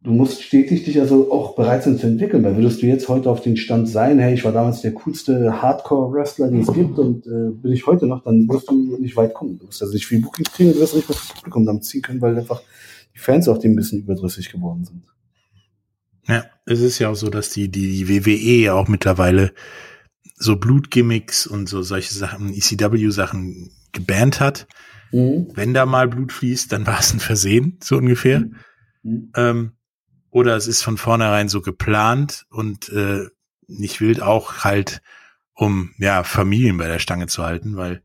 du musst stetig dich also auch bereit sein zu entwickeln, weil würdest du jetzt heute auf den Stand sein, hey, ich war damals der coolste Hardcore-Wrestler, den es gibt und äh, bin ich heute noch, dann wirst du nicht weit kommen. Du wirst also nicht viel Bookings kriegen du wirst nicht das Publikum damit ziehen können, weil einfach die Fans auch dem ein bisschen überdrüssig geworden sind. Ja, es ist ja auch so, dass die, die WWE ja auch mittlerweile so Blutgimmicks und so solche Sachen, ECW-Sachen gebannt hat. Mhm. Wenn da mal Blut fließt, dann war es ein Versehen, so ungefähr. Mhm. Ähm, oder es ist von vornherein so geplant und äh, nicht wild auch halt, um ja Familien bei der Stange zu halten, weil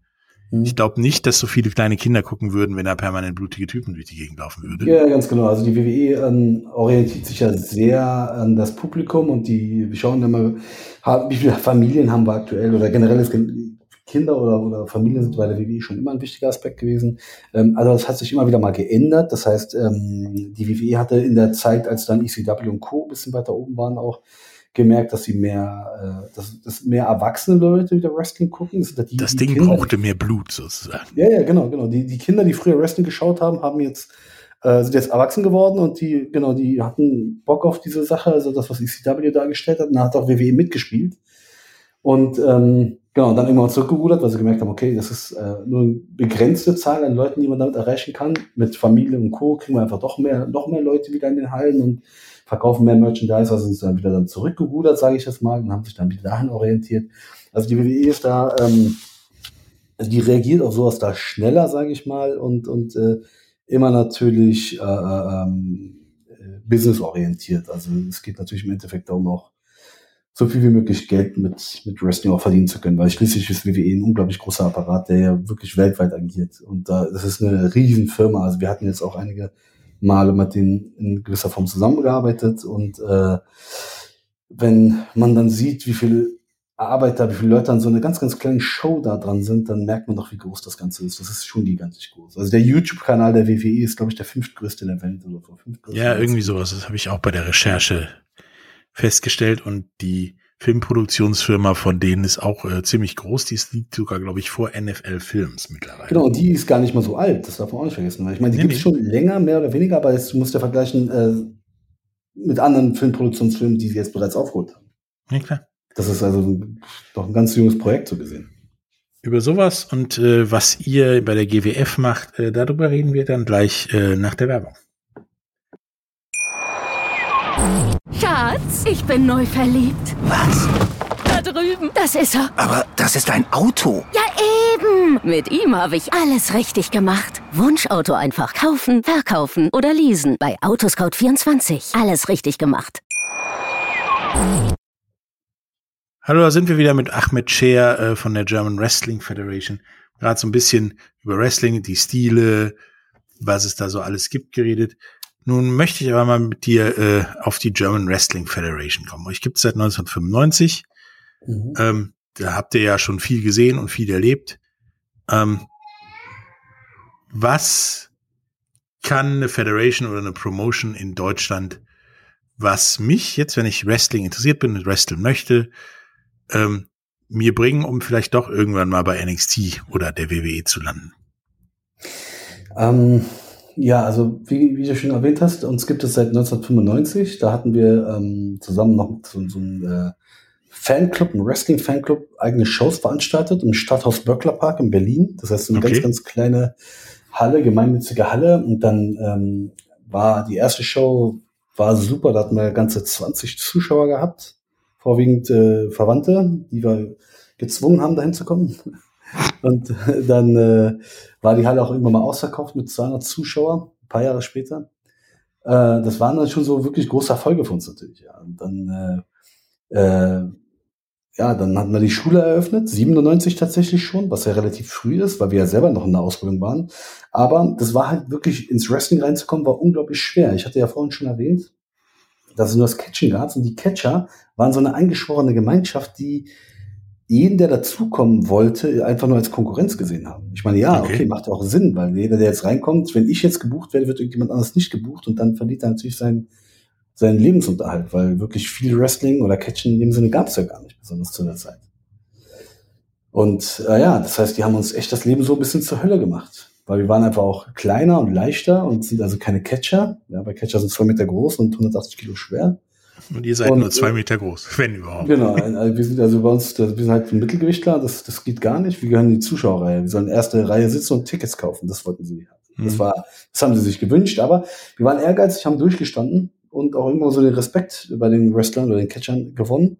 Mhm. ich glaube nicht, dass so viele kleine Kinder gucken würden, wenn da permanent blutige Typen durch die Gegend laufen würden. Ja, ganz genau. Also die WWE ähm, orientiert sich ja sehr an das Publikum und die wir schauen immer, ha- wie viele Familien haben wir aktuell oder generell ist Kinder oder, oder Familien sind bei der WWE schon immer ein wichtiger Aspekt gewesen. Ähm, also das hat sich immer wieder mal geändert. Das heißt, ähm, die WWE hatte in der Zeit, als dann ECW und Co. ein bisschen weiter oben waren, auch gemerkt, dass sie mehr, äh, dass, dass mehr erwachsene Leute wieder Wrestling gucken. Das, die, Das die Ding Kinder, brauchte mehr Blut sozusagen. ja, ja, genau, genau. Die, die Kinder, die früher Wrestling geschaut haben, haben jetzt, äh, sind jetzt erwachsen geworden und die, genau, die hatten Bock auf diese Sache, also das, was ECW dargestellt hat, und da hat auch WWE mitgespielt. Und ähm, genau, und dann irgendwann zurückgerudert, weil sie gemerkt haben, okay, das ist äh, nur eine begrenzte Zahl an Leuten, die man damit erreichen kann. Mit Familie und Co. kriegen wir einfach doch mehr, noch mehr Leute wieder in den Hallen und verkaufen mehr Merchandise, also sind sie dann wieder dann zurückgerudert, sage ich jetzt mal, und haben sich dann wieder dahin orientiert. Also die WWE ist da, ähm, also die reagiert auf sowas da schneller, sage ich mal, und, und äh, immer natürlich äh, äh, ähm, äh, businessorientiert. Also es geht natürlich im Endeffekt darum, auch so viel wie möglich Geld mit, mit Wrestling auch verdienen zu können, weil schließlich ist WWE ein unglaublich großer Apparat, der ja wirklich weltweit agiert. Und da das ist eine riesen Firma. Also wir hatten jetzt auch einige Male mit denen in gewisser Form zusammengearbeitet und äh, wenn man dann sieht, wie viel Arbeit da, wie viele Leute an so einer ganz, ganz kleinen Show da dran sind, dann merkt man doch, wie groß das Ganze ist. Das ist schon gigantisch groß. Also der YouTube-Kanal der WWE ist, glaube ich, der fünftgrößte in der Welt oder so. Ja, irgendwie sowas. Das habe ich auch bei der Recherche festgestellt. Und die Filmproduktionsfirma von denen ist auch äh, ziemlich groß. Die ist- liegt sogar, glaube ich, vor NFL Films mittlerweile. Genau, und die ist gar nicht mal so alt, das darf man auch nicht vergessen. Weil ich meine, die Nee, gibt es nee. schon länger, mehr oder weniger, aber jetzt musst du ja vergleichen äh, mit anderen Filmproduktionsfilmen, die sie jetzt bereits aufgeholt haben. Ja, klar. Das ist also ein, doch ein ganz junges Projekt so gesehen. Über sowas und äh, was ihr bei der GWF macht, äh, darüber reden wir dann gleich äh, nach der Werbung. Schatz, ich bin neu verliebt. Was? Da drüben. Das ist er. Aber das ist ein Auto. Ja, eben. Mit ihm habe ich alles richtig gemacht. Wunschauto einfach kaufen, verkaufen oder leasen. Bei Autoscout24. Alles richtig gemacht. Hallo, da sind wir wieder mit Ahmed Scher äh, von der German Wrestling Federation. Gerade so ein bisschen über Wrestling, die Stile, was es da so alles gibt, geredet. Nun möchte ich aber mal mit dir äh, auf die German Wrestling Federation kommen. Euch gibt es seit 1995. Mhm. Ähm, da habt ihr ja schon viel gesehen und viel erlebt. Ähm, was kann eine Federation oder eine Promotion in Deutschland, was mich jetzt, wenn ich Wrestling interessiert bin und wresteln möchte, ähm, mir bringen, um vielleicht doch irgendwann mal bei NXT oder der WWE zu landen? Ähm, ja, also wie, wie du schon erwähnt hast, uns gibt es seit 1995. Da hatten wir ähm, zusammen noch so, so ein, äh, Fanclub, ein Wrestling-Fanclub, eigene Shows veranstaltet im Stadthaus Böckler Park in Berlin. Das heißt, eine Okay. ganz, ganz kleine Halle, gemeinnützige Halle. Und dann ähm, war die erste Show war super. Da hatten wir ganze 20 Zuschauer gehabt, vorwiegend äh, Verwandte, die wir gezwungen haben, dahin zu kommen. Und dann äh, war die Halle auch irgendwann mal ausverkauft mit 200 Zuschauer, ein paar Jahre später. Äh, das waren dann schon so wirklich große Erfolge für uns natürlich. Ja. Und dann, äh, äh, ja, dann hatten wir die Schule eröffnet, 97 tatsächlich schon, was ja relativ früh ist, weil wir ja selber noch in der Ausbildung waren. Aber das war halt wirklich ins Wrestling reinzukommen, war unglaublich schwer. Ich hatte ja vorhin schon erwähnt, dass es nur das Catching gab und die Catcher waren so eine eingeschworene Gemeinschaft, die jeden, der dazukommen wollte, einfach nur als Konkurrenz gesehen haben. Ich meine, ja, Okay. okay, macht auch Sinn, weil jeder, der jetzt reinkommt, wenn ich jetzt gebucht werde, wird irgendjemand anders nicht gebucht und dann verliert er natürlich seinen, seinen Lebensunterhalt, weil wirklich viel Wrestling oder Catchen in dem Sinne gab es ja gar nicht, besonders zu der Zeit. Und äh, ja, das heißt, die haben uns echt das Leben so ein bisschen zur Hölle gemacht. Weil wir waren einfach auch kleiner und leichter und sind also keine Catcher. Ja, bei Catcher sind zwei Meter groß und 180 Kilo schwer. Und ihr seid Und, nur zwei äh, Meter groß, wenn überhaupt. Genau, also wir sind also bei uns, wir sind halt ein Mittelgewichtler, das, das geht gar nicht. Wir gehören in die Zuschauerreihe. Wir sollen erste Reihe sitzen und Tickets kaufen. Das wollten sie. Das Mhm. war, das haben sie sich gewünscht, aber wir waren ehrgeizig, haben durchgestanden und auch immer so den Respekt bei den Wrestlern oder den Catchern gewonnen.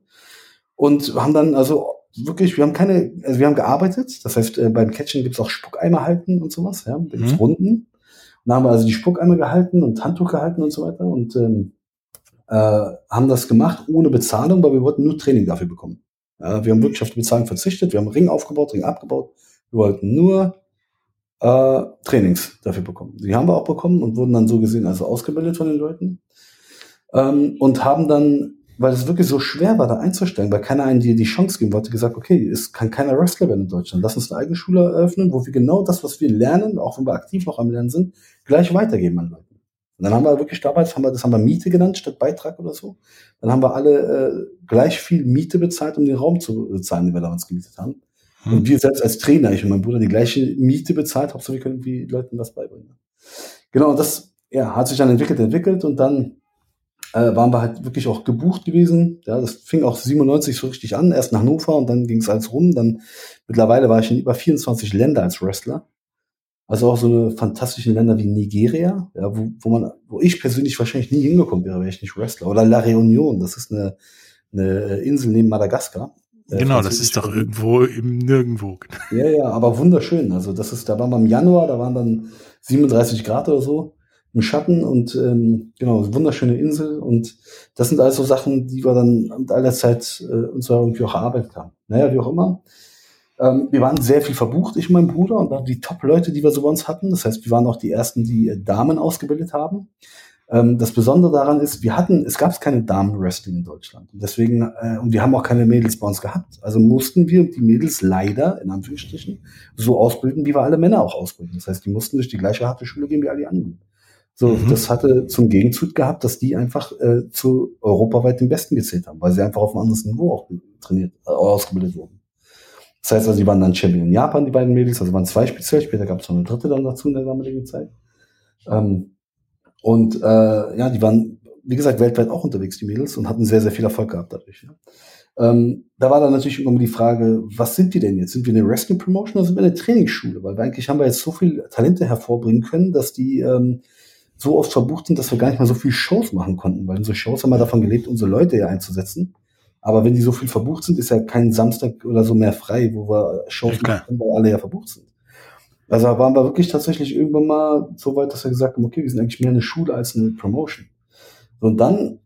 Und haben dann also wirklich, wir haben keine, also wir haben gearbeitet. Das heißt, äh, beim Catchen gibt's auch Spuckeimer halten und sowas, ja, da gibt's Mhm. Runden. Und da haben wir also die Spuckeimer gehalten und Handtuch gehalten und so weiter und ähm, äh, haben das gemacht ohne Bezahlung, weil wir wollten nur Training dafür bekommen. Ja, wir haben wirklich auf die Bezahlung verzichtet, wir haben Ring aufgebaut, Ring abgebaut. Wir wollten nur äh, Trainings dafür bekommen. Die haben wir auch bekommen und wurden dann so gesehen also ausgebildet von den Leuten. Ähm, und haben dann, weil es wirklich so schwer war, da einzustellen, weil keiner einen die, die Chance geben wollte, gesagt, okay, es kann keiner Wrestler werden in Deutschland. Lass uns eine eigene Schule eröffnen, wo wir genau das, was wir lernen, auch wenn wir aktiv noch am Lernen sind, gleich weitergeben an Leute. Und dann haben wir wirklich damals, haben wir, das haben wir Miete genannt, statt Beitrag oder so. Dann haben wir alle äh, gleich viel Miete bezahlt, um den Raum zu bezahlen, den wir damals gemietet haben. Hm. Und wir selbst als Trainer, ich und mein Bruder, die gleiche Miete bezahlt, Hauptsache wir können irgendwie Leuten was beibringen. Genau, und das ja, hat sich dann entwickelt, entwickelt und dann äh, waren wir halt wirklich auch gebucht gewesen. Ja, das fing auch 97 so richtig an, erst nach Hannover und dann ging es alles rum. Dann mittlerweile war ich in über 24 Länder als Wrestler. Also auch so eine fantastischen Länder wie Nigeria, ja, wo, wo man, wo ich persönlich wahrscheinlich nie hingekommen wäre, wäre ich nicht Wrestler. Oder La Réunion, das ist eine, eine Insel neben Madagaskar. Äh, Genau, das ist doch irgendwo im Nirgendwo. Ja, ja, aber wunderschön. Also das ist, da waren wir im Januar, da waren dann 37 Grad oder so im Schatten und ähm, genau, wunderschöne Insel und das sind also Sachen, die wir dann mit all der Zeit äh, uns da irgendwie auch erarbeitet haben. Naja, wie auch immer. Ähm, wir waren sehr viel verbucht, ich und mein Bruder, und dann die Top-Leute, die wir so bei uns hatten. Das heißt, wir waren auch die ersten, die äh, Damen ausgebildet haben. Ähm, das Besondere daran ist, wir hatten, es gab keine Damen-Wrestling in Deutschland. Und deswegen, äh, und wir haben auch keine Mädels bei uns gehabt. Also mussten wir die Mädels leider, in Anführungsstrichen, so ausbilden, wie wir alle Männer auch ausbilden. Das heißt, die mussten durch die gleiche harte Schule gehen wie alle anderen. So, Mhm. das hatte zum Gegenzug gehabt, dass die einfach äh, zu europaweit den Besten gezählt haben, weil sie einfach auf einem anderen Niveau auch trainiert, äh, ausgebildet wurden. Das heißt also, die waren dann Champion in Japan, die beiden Mädels, also waren zwei speziell, später gab es noch eine dritte dann dazu in der damaligen Zeit. Ähm, und äh, ja, die waren, wie gesagt, weltweit auch unterwegs, die Mädels, und hatten sehr, sehr viel Erfolg gehabt dadurch. Ja. Ähm, da war dann natürlich immer die Frage, was sind wir denn jetzt? Sind wir eine Wrestling-Promotion oder sind wir eine Trainingsschule? Weil eigentlich haben wir jetzt so viele Talente hervorbringen können, dass die ähm, so oft verbucht sind, dass wir gar nicht mal so viel Shows machen konnten, weil unsere Shows haben wir davon gelebt, unsere Leute ja einzusetzen. Aber wenn die so viel verbucht sind, ist ja kein Samstag oder so mehr frei, wo wir Shows Ja, machen können, weil alle ja verbucht sind. Also waren wir wirklich tatsächlich irgendwann mal so weit, dass wir gesagt haben, okay, wir sind eigentlich mehr eine Schule als eine Promotion. Und dann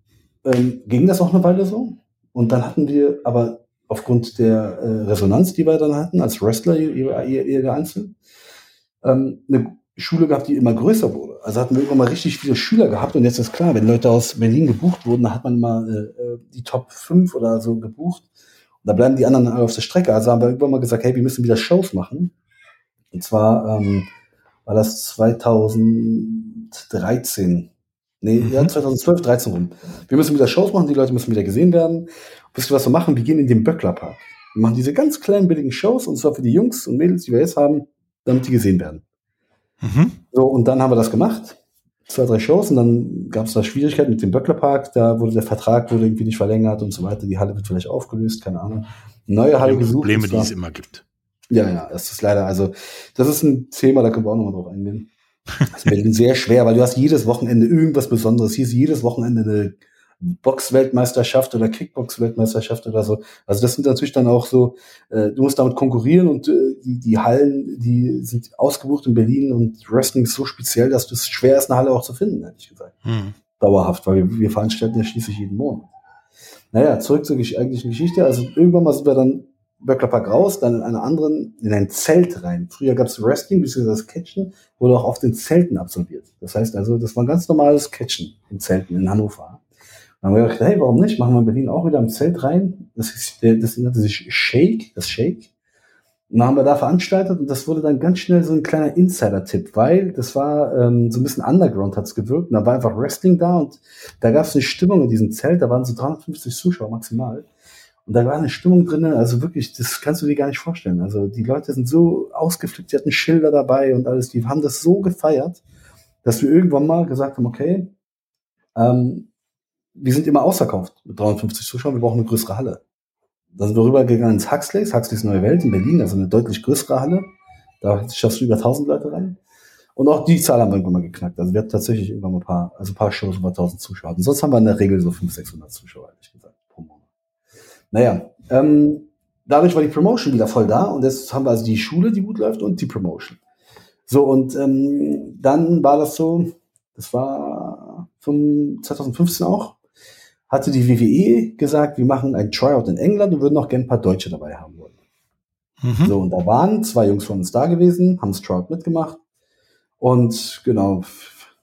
ähm, ging das auch eine Weile so. Und dann hatten wir aber aufgrund der äh, Resonanz, die wir dann hatten, als Wrestler, jeder, jeder einzeln, ähm, eine Schule gehabt, die immer größer wurde. Also hatten wir irgendwann mal richtig viele Schüler gehabt. Und jetzt ist klar, wenn Leute aus Berlin gebucht wurden, dann hat man mal äh, äh, die Top 5 oder so gebucht. Und da bleiben die anderen alle auf der Strecke. Also haben wir irgendwann mal gesagt, hey, wir müssen wieder Shows machen. Und zwar ähm, war das 2013. Nee, Mhm. ja, 2012, 13 rum. Wir müssen wieder Shows machen, die Leute müssen wieder gesehen werden. Wisst ihr, was wir machen? Wir gehen in den Böcklerpark. Wir machen diese ganz kleinen, billigen Shows, und zwar für die Jungs und Mädels, die wir jetzt haben, damit die gesehen werden. Mhm. So, und dann haben wir das gemacht. zwei, drei Shows und dann gab es da Schwierigkeiten mit dem Böcklerpark, da wurde der Vertrag wurde irgendwie nicht verlängert und so weiter. Die Halle wird vielleicht aufgelöst, keine Ahnung. Neue Halle gesucht. Probleme, die es immer gibt. Ja, ja, das ist leider, also das ist ein Thema, da können wir auch nochmal drauf eingehen. Das ist Berlin sehr schwer, weil du hast jedes Wochenende irgendwas Besonderes. Hier ist jedes Wochenende eine Box-Weltmeisterschaft oder Kickbox-Weltmeisterschaft oder so. Also das sind natürlich dann auch so, äh, du musst damit konkurrieren und äh, die, die Hallen, die sind ausgebucht in Berlin und Wrestling ist so speziell, dass es schwer ist, eine Halle auch zu finden, hätte ich gesagt. Hm. Dauerhaft, weil wir, wir veranstalten ja schließlich jeden Monat. Naja, zurück zur eigentlichen Geschichte. Also irgendwann mal sind wir dann Böcklerpark raus, dann in einer anderen, in ein Zelt rein. Früher gab es Wrestling, beziehungsweise das Catchen, wurde auch auf den Zelten absolviert. Das heißt also, das war ein ganz normales Catchen in Zelten in Hannover. Dann haben wir gedacht, hey, warum nicht? Machen wir in Berlin auch wieder im Zelt rein. Das, ist, das nannte sich Shake, das Shake. Und dann haben wir da veranstaltet und das wurde dann ganz schnell so ein kleiner Insider-Tipp, weil das war ähm, so ein bisschen Underground hat's gewirkt. Und da war einfach Wrestling da und da gab es eine Stimmung in diesem Zelt, da waren so 350 Zuschauer maximal. Und da war eine Stimmung drin, also wirklich, das kannst du dir gar nicht vorstellen. Also die Leute sind so ausgeflippt, die hatten Schilder dabei und alles, die haben das so gefeiert, dass wir irgendwann mal gesagt haben, okay, ähm, wir sind immer ausverkauft mit 350 Zuschauern, wir brauchen eine größere Halle. Da sind wir rübergegangen ins Huxleys, Huxleys Neue Welt in Berlin, also eine deutlich größere Halle. Da schaffst du über 1000 Leute rein. Und auch die Zahl haben wir irgendwann mal geknackt. Also wir hatten tatsächlich irgendwann mal ein paar, also ein paar Shows über 1000 Zuschauer. Und sonst haben wir in der Regel so 500, 600 Zuschauer, ehrlich gesagt, pro Monat. Naja, ähm, dadurch war die Promotion wieder voll da und jetzt haben wir also die Schule, die gut läuft und die Promotion. So, und ähm, dann war das so, das war vom 2015 auch, hatte die WWE gesagt, wir machen ein Tryout in England und würden auch gerne ein paar Deutsche dabei haben wollen. Mhm. So, und da waren zwei Jungs von uns da gewesen, haben das Tryout mitgemacht. Und genau,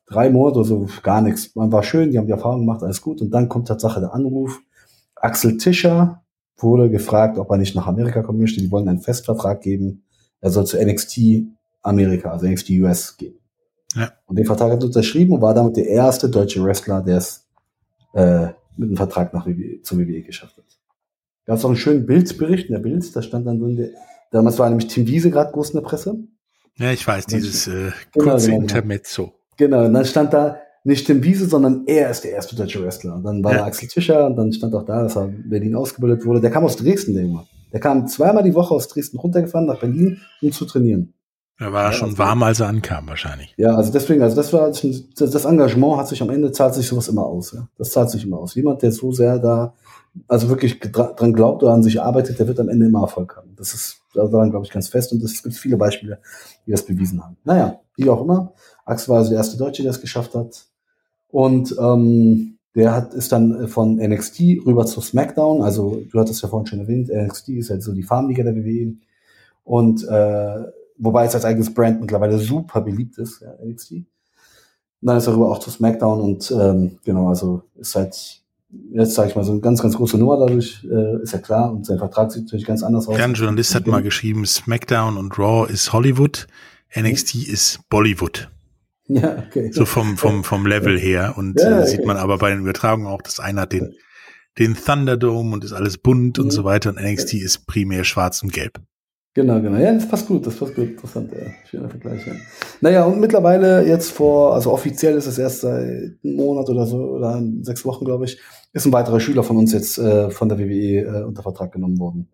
drei Monate oder so, gar nichts. Man war schön, die haben die Erfahrung gemacht, alles gut. Und dann kommt Tatsache der Anruf. Axel Tischer wurde gefragt, ob er nicht nach Amerika kommen möchte. Die wollen einen Festvertrag geben. Er soll zu NXT Amerika, also NXT US gehen. Ja. Und den Vertrag hat er unterschrieben und war damit der erste deutsche Wrestler, der es äh, mit einem Vertrag nach WWE, zur WWE geschafft hat. Gab es auch einen schönen Bildbericht in der Bild, da stand dann drin, der, damals war nämlich Tim Wiese gerade groß in der Presse. Ja, ich weiß, dieses äh, Genau, kurze genau, genau. Intermezzo. Genau, und dann stand da nicht Tim Wiese, sondern er ist der erste deutsche Wrestler. Und dann war Ja. da Axel Tischer und dann stand auch da, dass er in Berlin ausgebildet wurde. Der kam aus Dresden, der Junge. Der kam zweimal die Woche aus Dresden runtergefahren nach Berlin, um zu trainieren. Er war Ja, schon also- warm, als er ankam, wahrscheinlich. Ja, also deswegen, also das war das Engagement hat sich am Ende zahlt sich sowas immer aus. Ja? Das zahlt sich immer aus. Jemand, der so sehr da, also wirklich dra- dran glaubt oder an sich arbeitet, der wird am Ende immer Erfolg haben. Das ist daran glaube ich ganz fest und es gibt viele Beispiele, die das bewiesen haben. Naja, wie auch immer. Axel war also der erste Deutsche, der es geschafft hat. Und ähm, der hat ist dann von NXT rüber zu SmackDown. Also du hattest ja vorhin schon erwähnt, NXT ist halt so die Farmliga der WWE. Und äh, wobei es als eigenes Brand mittlerweile super beliebt ist, ja, NXT. Und dann ist er rüber auch zu SmackDown und ähm, genau, also ist halt jetzt sage ich mal so eine ganz, ganz große Nummer dadurch, äh, ist ja klar. Und sein Vertrag sieht natürlich ganz anders aus. Ja, ein Journalist hat mal geschrieben, SmackDown und Raw ist Hollywood, NXT ist Bollywood. Ja, okay. So vom, vom, vom Level her. Und Ja, äh, okay. sieht man aber bei den Übertragungen auch, das eine hat den, den Thunderdome und ist alles bunt und Mhm. so weiter. Und NXT ist primär schwarz und gelb. Genau, genau. Ja, das passt gut, das passt gut. Interessant, ja. Schöner Vergleich, ja. Naja, und mittlerweile jetzt vor, also offiziell ist es erst seit einem Monat oder so, oder sechs Wochen, glaube ich, ist ein weiterer Schüler von uns jetzt äh, von der WWE äh, unter Vertrag genommen worden.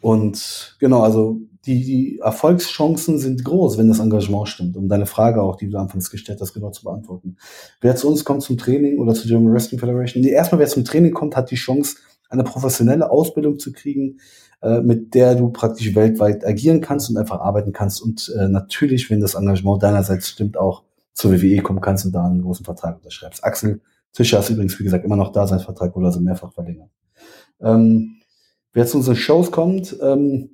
Und genau, also die, die Erfolgschancen sind groß, wenn das Engagement stimmt, um deine Frage auch, die du anfangs gestellt hast, genau zu beantworten. Wer zu uns kommt zum Training oder zur German Wrestling Federation, nee, erstmal wer zum Training kommt, hat die Chance, eine professionelle Ausbildung zu kriegen, äh, mit der du praktisch weltweit agieren kannst und einfach arbeiten kannst und äh, natürlich, wenn das Engagement deinerseits stimmt, auch zur WWE kommen kannst und da einen großen Vertrag unterschreibst. Axel Tischer ist übrigens, wie gesagt, immer noch da, sein Vertrag wurde also mehrfach verlängert. Ähm, wer zu unseren Shows kommt, ähm,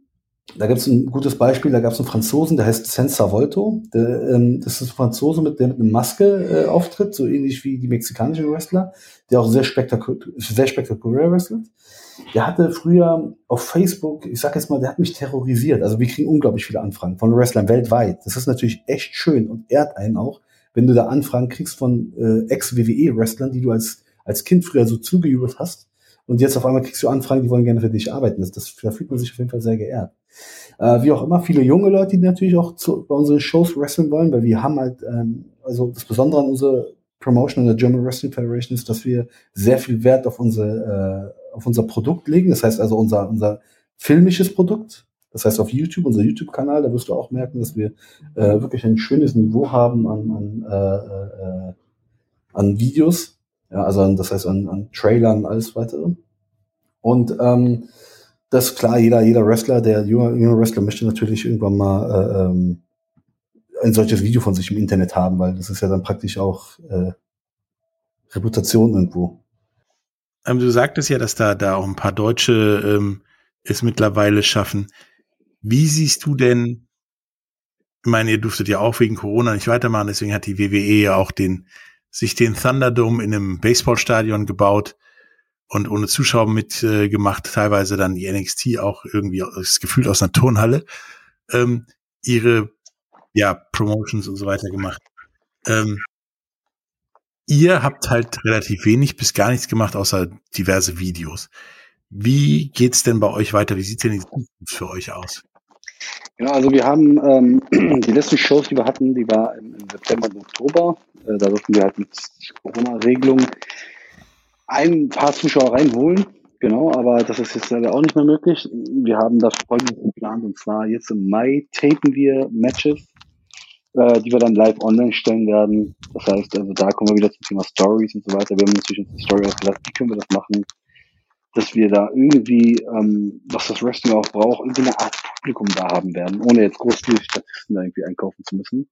da gibt es ein gutes Beispiel, da gab es einen Franzosen, der heißt Senza Volto. Der, ähm, das ist ein Franzose, mit der mit einer Maske äh, auftritt, so ähnlich wie die mexikanischen Wrestler, der auch sehr, spektaku sehr spektakulär wrestelt. Der hatte früher auf Facebook, ich sag jetzt mal, der hat mich terrorisiert. Also wir kriegen unglaublich viele Anfragen von Wrestlern weltweit. Das ist natürlich echt schön und ehrt einen auch, wenn du da Anfragen kriegst von äh, Ex-WWE-Wrestlern, die du als, als Kind früher so zugejubelt hast Und jetzt auf einmal kriegst du Anfragen, die wollen gerne für dich arbeiten. Das, das, da fühlt man sich auf jeden Fall sehr geehrt. Äh, wie auch immer, viele junge Leute, die natürlich auch zu, bei unseren Shows wrestlen wollen, weil wir haben halt, ähm, also das Besondere an unserer Promotion in der German Wrestling Federation ist, dass wir sehr viel Wert auf unsere, äh, auf unser Produkt legen. Das heißt also unser, unser filmisches Produkt. Das heißt auf YouTube, unser YouTube-Kanal, da wirst du auch merken, dass wir äh, wirklich ein schönes Niveau haben an, an, äh, äh, an Videos. Ja, also das heißt an, an Trailern, alles weitere. Und ähm, das klar, jeder, jeder Wrestler, der junge, junge Wrestler möchte natürlich irgendwann mal äh, ähm, ein solches Video von sich im Internet haben, weil das ist ja dann praktisch auch äh, Reputation irgendwo. Ähm, du sagtest ja, dass da, da auch ein paar Deutsche ähm, es mittlerweile schaffen. Wie siehst du denn, ich meine, ihr durftet ja auch wegen Corona nicht weitermachen, deswegen hat die WWE ja auch den, sich den Thunderdome in einem Baseballstadion gebaut und ohne Zuschauer mitgemacht, äh, teilweise dann die NXT auch irgendwie das Gefühl aus einer Turnhalle, ähm, ihre ja, Promotions und so weiter gemacht. Ähm, ihr habt halt relativ wenig bis gar nichts gemacht, außer diverse Videos. Wie geht's denn bei euch weiter? Wie sieht denn die Zukunft für euch aus? Genau, also wir haben ähm, die letzten Shows, die wir hatten, die war im, im September und Oktober. Äh, da durften wir halt mit Corona-Regelungen ein paar Zuschauer reinholen. Genau, aber das ist jetzt leider auch nicht mehr möglich. Wir haben das folgendes geplant und zwar jetzt im Mai tapen wir Matches äh, die wir dann live online stellen werden. Das heißt, also da kommen wir wieder zum Thema Stories und so weiter. Wir haben natürlich unsere Story ausgedacht, wie können wir das machen, dass wir da irgendwie, ähm, was das Wrestling auch braucht, irgendwie eine Art Publikum da haben werden, ohne jetzt groß viele Statisten da irgendwie einkaufen zu müssen.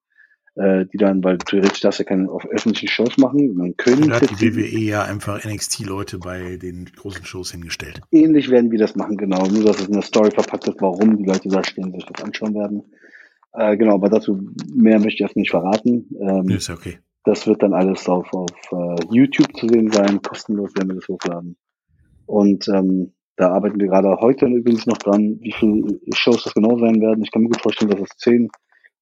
Äh, die dann, weil theoretisch darfst du ja keine auf öffentlichen Shows machen. Man könnte. Da hat die WWE ja einfach NXT-Leute bei den großen Shows hingestellt. Ähnlich werden wir das machen, genau. Nur, dass es in der Story verpackt ist, warum die Leute da stehen, sich das anschauen werden. Äh, genau, aber dazu mehr möchte ich erst nicht verraten. Ähm, ist okay. Das wird dann alles auf, auf uh, YouTube zu sehen sein, kostenlos werden wir das hochladen. Und ähm, da arbeiten wir gerade heute übrigens noch dran, wie viele Shows das genau sein werden. Ich kann mir gut vorstellen, dass es zehn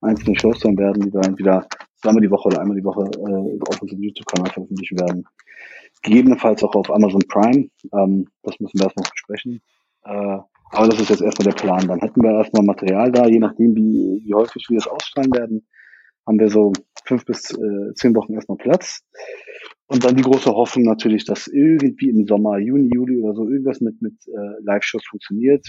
einzelne Shows sein werden, die wir entweder zweimal die Woche oder einmal die Woche äh, auf unserem YouTube-Kanal veröffentlichen werden. Gegebenenfalls auch auf Amazon Prime. Ähm, das müssen wir erst noch besprechen. Äh, aber das ist jetzt erstmal der Plan. Dann hätten wir erstmal Material da, je nachdem, wie, wie häufig wir es ausstrahlen werden, haben wir so fünf bis äh, zehn Wochen erstmal Platz. Und dann die große Hoffnung natürlich, dass irgendwie im Sommer, Juni, Juli oder so irgendwas mit, mit äh, Live-Shows funktioniert.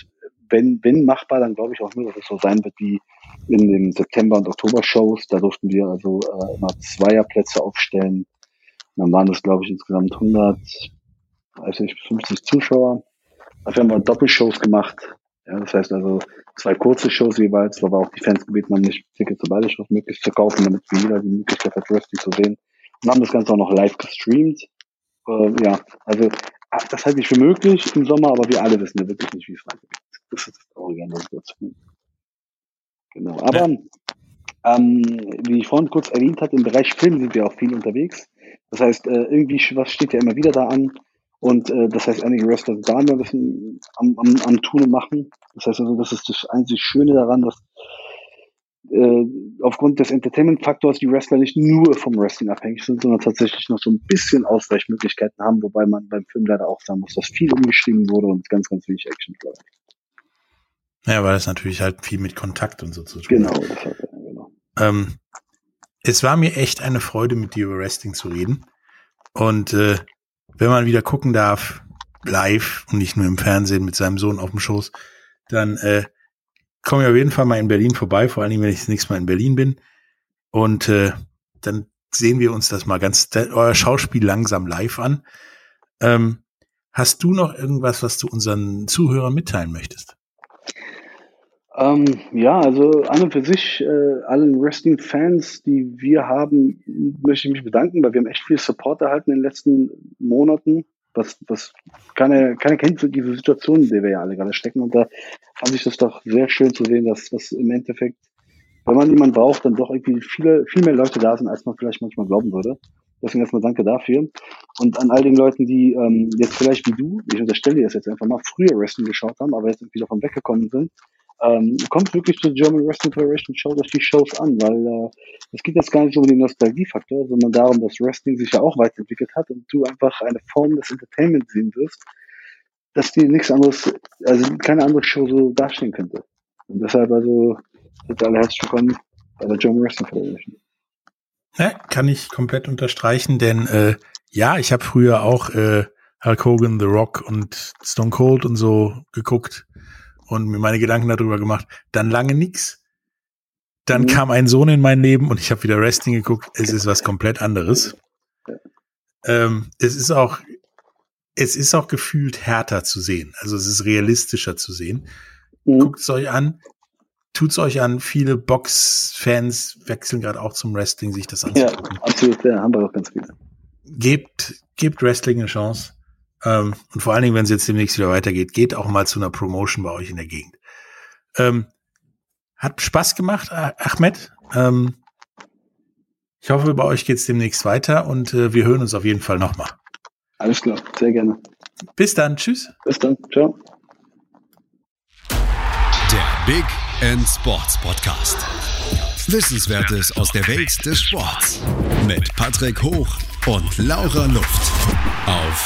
Wenn, wenn machbar, dann glaube ich auch nur, dass es so sein wird wie in den September- und Oktober-Shows. Da durften wir also äh, immer Zweierplätze aufstellen. Und dann waren das, glaube ich, insgesamt 100, weiß nicht, 50 Zuschauer. Dafür haben wir Doppelshows gemacht. Ja, das heißt also zwei kurze Shows jeweils, wo wir auch die Fans gebeten haben, nicht Tickets zu beide Shows möglichst zu kaufen, damit jeder die Möglichkeit hat, Wrestling zu sehen. Und haben das Ganze auch noch live gestreamt. Äh, ja, also ah, das halte ich für möglich im Sommer, aber wir alle wissen ja wirklich nicht, wie es weitergeht. Das ist das Traurige an der Situation. Genau. Aber ähm, wie ich vorhin kurz erwähnt hatte, im Bereich Film sind wir auch viel unterwegs. Das heißt, äh, irgendwie was steht ja immer wieder da an. Und äh, das heißt, einige Wrestler sind da ein bisschen am, am, am Tun und Machen. Das heißt also, das ist das einzig Schöne daran, dass äh, aufgrund des Entertainment-Faktors die Wrestler nicht nur vom Wrestling abhängig sind, sondern tatsächlich noch so ein bisschen Ausweichmöglichkeiten haben, wobei man beim Film leider auch sagen muss, dass viel umgeschrieben wurde und ganz, ganz wenig Action bleibt. Ja, weil das natürlich halt viel mit Kontakt und so zu tun hat. Genau, das hat, genau. Ähm, es war mir echt eine Freude, mit dir über Wrestling zu reden. Und äh, wenn man wieder gucken darf, live und nicht nur im Fernsehen mit seinem Sohn auf dem Schoß, dann äh, komme ich auf jeden Fall mal in Berlin vorbei, vor allem wenn ich das nächste Mal in Berlin bin. Und äh, dann sehen wir uns das mal ganz, euer Schauspiel langsam live an. Ähm, hast du noch irgendwas, was du unseren Zuhörern mitteilen möchtest? Ähm, ja, also an und für sich, äh, allen Wrestling-Fans, die wir haben, möchte ich mich bedanken, weil wir haben echt viel Support erhalten in den letzten Monaten. Was, was keiner, keiner kennt diese Situation, in der wir ja alle gerade stecken. Und da fand ich das doch sehr schön zu sehen, dass, dass im Endeffekt, wenn man jemanden braucht, dann doch irgendwie viele, viel mehr Leute da sind, als man vielleicht manchmal glauben würde. Deswegen erstmal danke dafür. Und an all den Leuten, die ähm, jetzt vielleicht wie du, ich unterstelle dir das jetzt einfach mal, früher Wrestling geschaut haben, aber jetzt irgendwie davon weggekommen sind, ähm, kommt wirklich zur German Wrestling Federation, schaut euch die Shows an, weil äh, es geht jetzt gar nicht um den Nostalgiefaktor, sondern darum, dass Wrestling sich ja auch weiterentwickelt hat und du einfach eine Form des Entertainment sehen wirst, dass die nichts anderes, also keine andere Show so darstellen könnte. Und deshalb also sind alle herzlich willkommen bei der German Wrestling Federation. Ja, kann ich komplett unterstreichen, denn äh, ja, ich habe früher auch äh, Hulk Hogan, The Rock und Stone Cold und so geguckt und mir meine Gedanken darüber gemacht. Dann lange nix. Dann Mhm. kam ein Sohn in mein Leben und ich habe wieder Wrestling geguckt. Es ist was komplett anderes. Ähm, es ist auch, es ist auch gefühlt härter zu sehen. Also es ist realistischer zu sehen. Mhm. Guckt es euch an. Tut's euch an. Viele Box-Fans wechseln gerade auch zum Wrestling, sich das Ja, anzugucken. absolut, ja, haben wir auch ganz viele. Gebt, gebt Wrestling eine Chance. Ähm, und vor allen Dingen, wenn es jetzt demnächst wieder weitergeht, geht auch mal zu einer Promotion bei euch in der Gegend. Ähm, hat Spaß gemacht, Ah- Ahmed. Ähm, ich hoffe, bei euch geht's demnächst weiter und äh, wir hören uns auf jeden Fall nochmal. Alles klar, sehr gerne. Bis dann, tschüss. Bis dann, ciao. Der Big End Sports Podcast. Wissenswertes aus der Welt des Sports. Mit Patrick Hoch und Laura Luft. Auf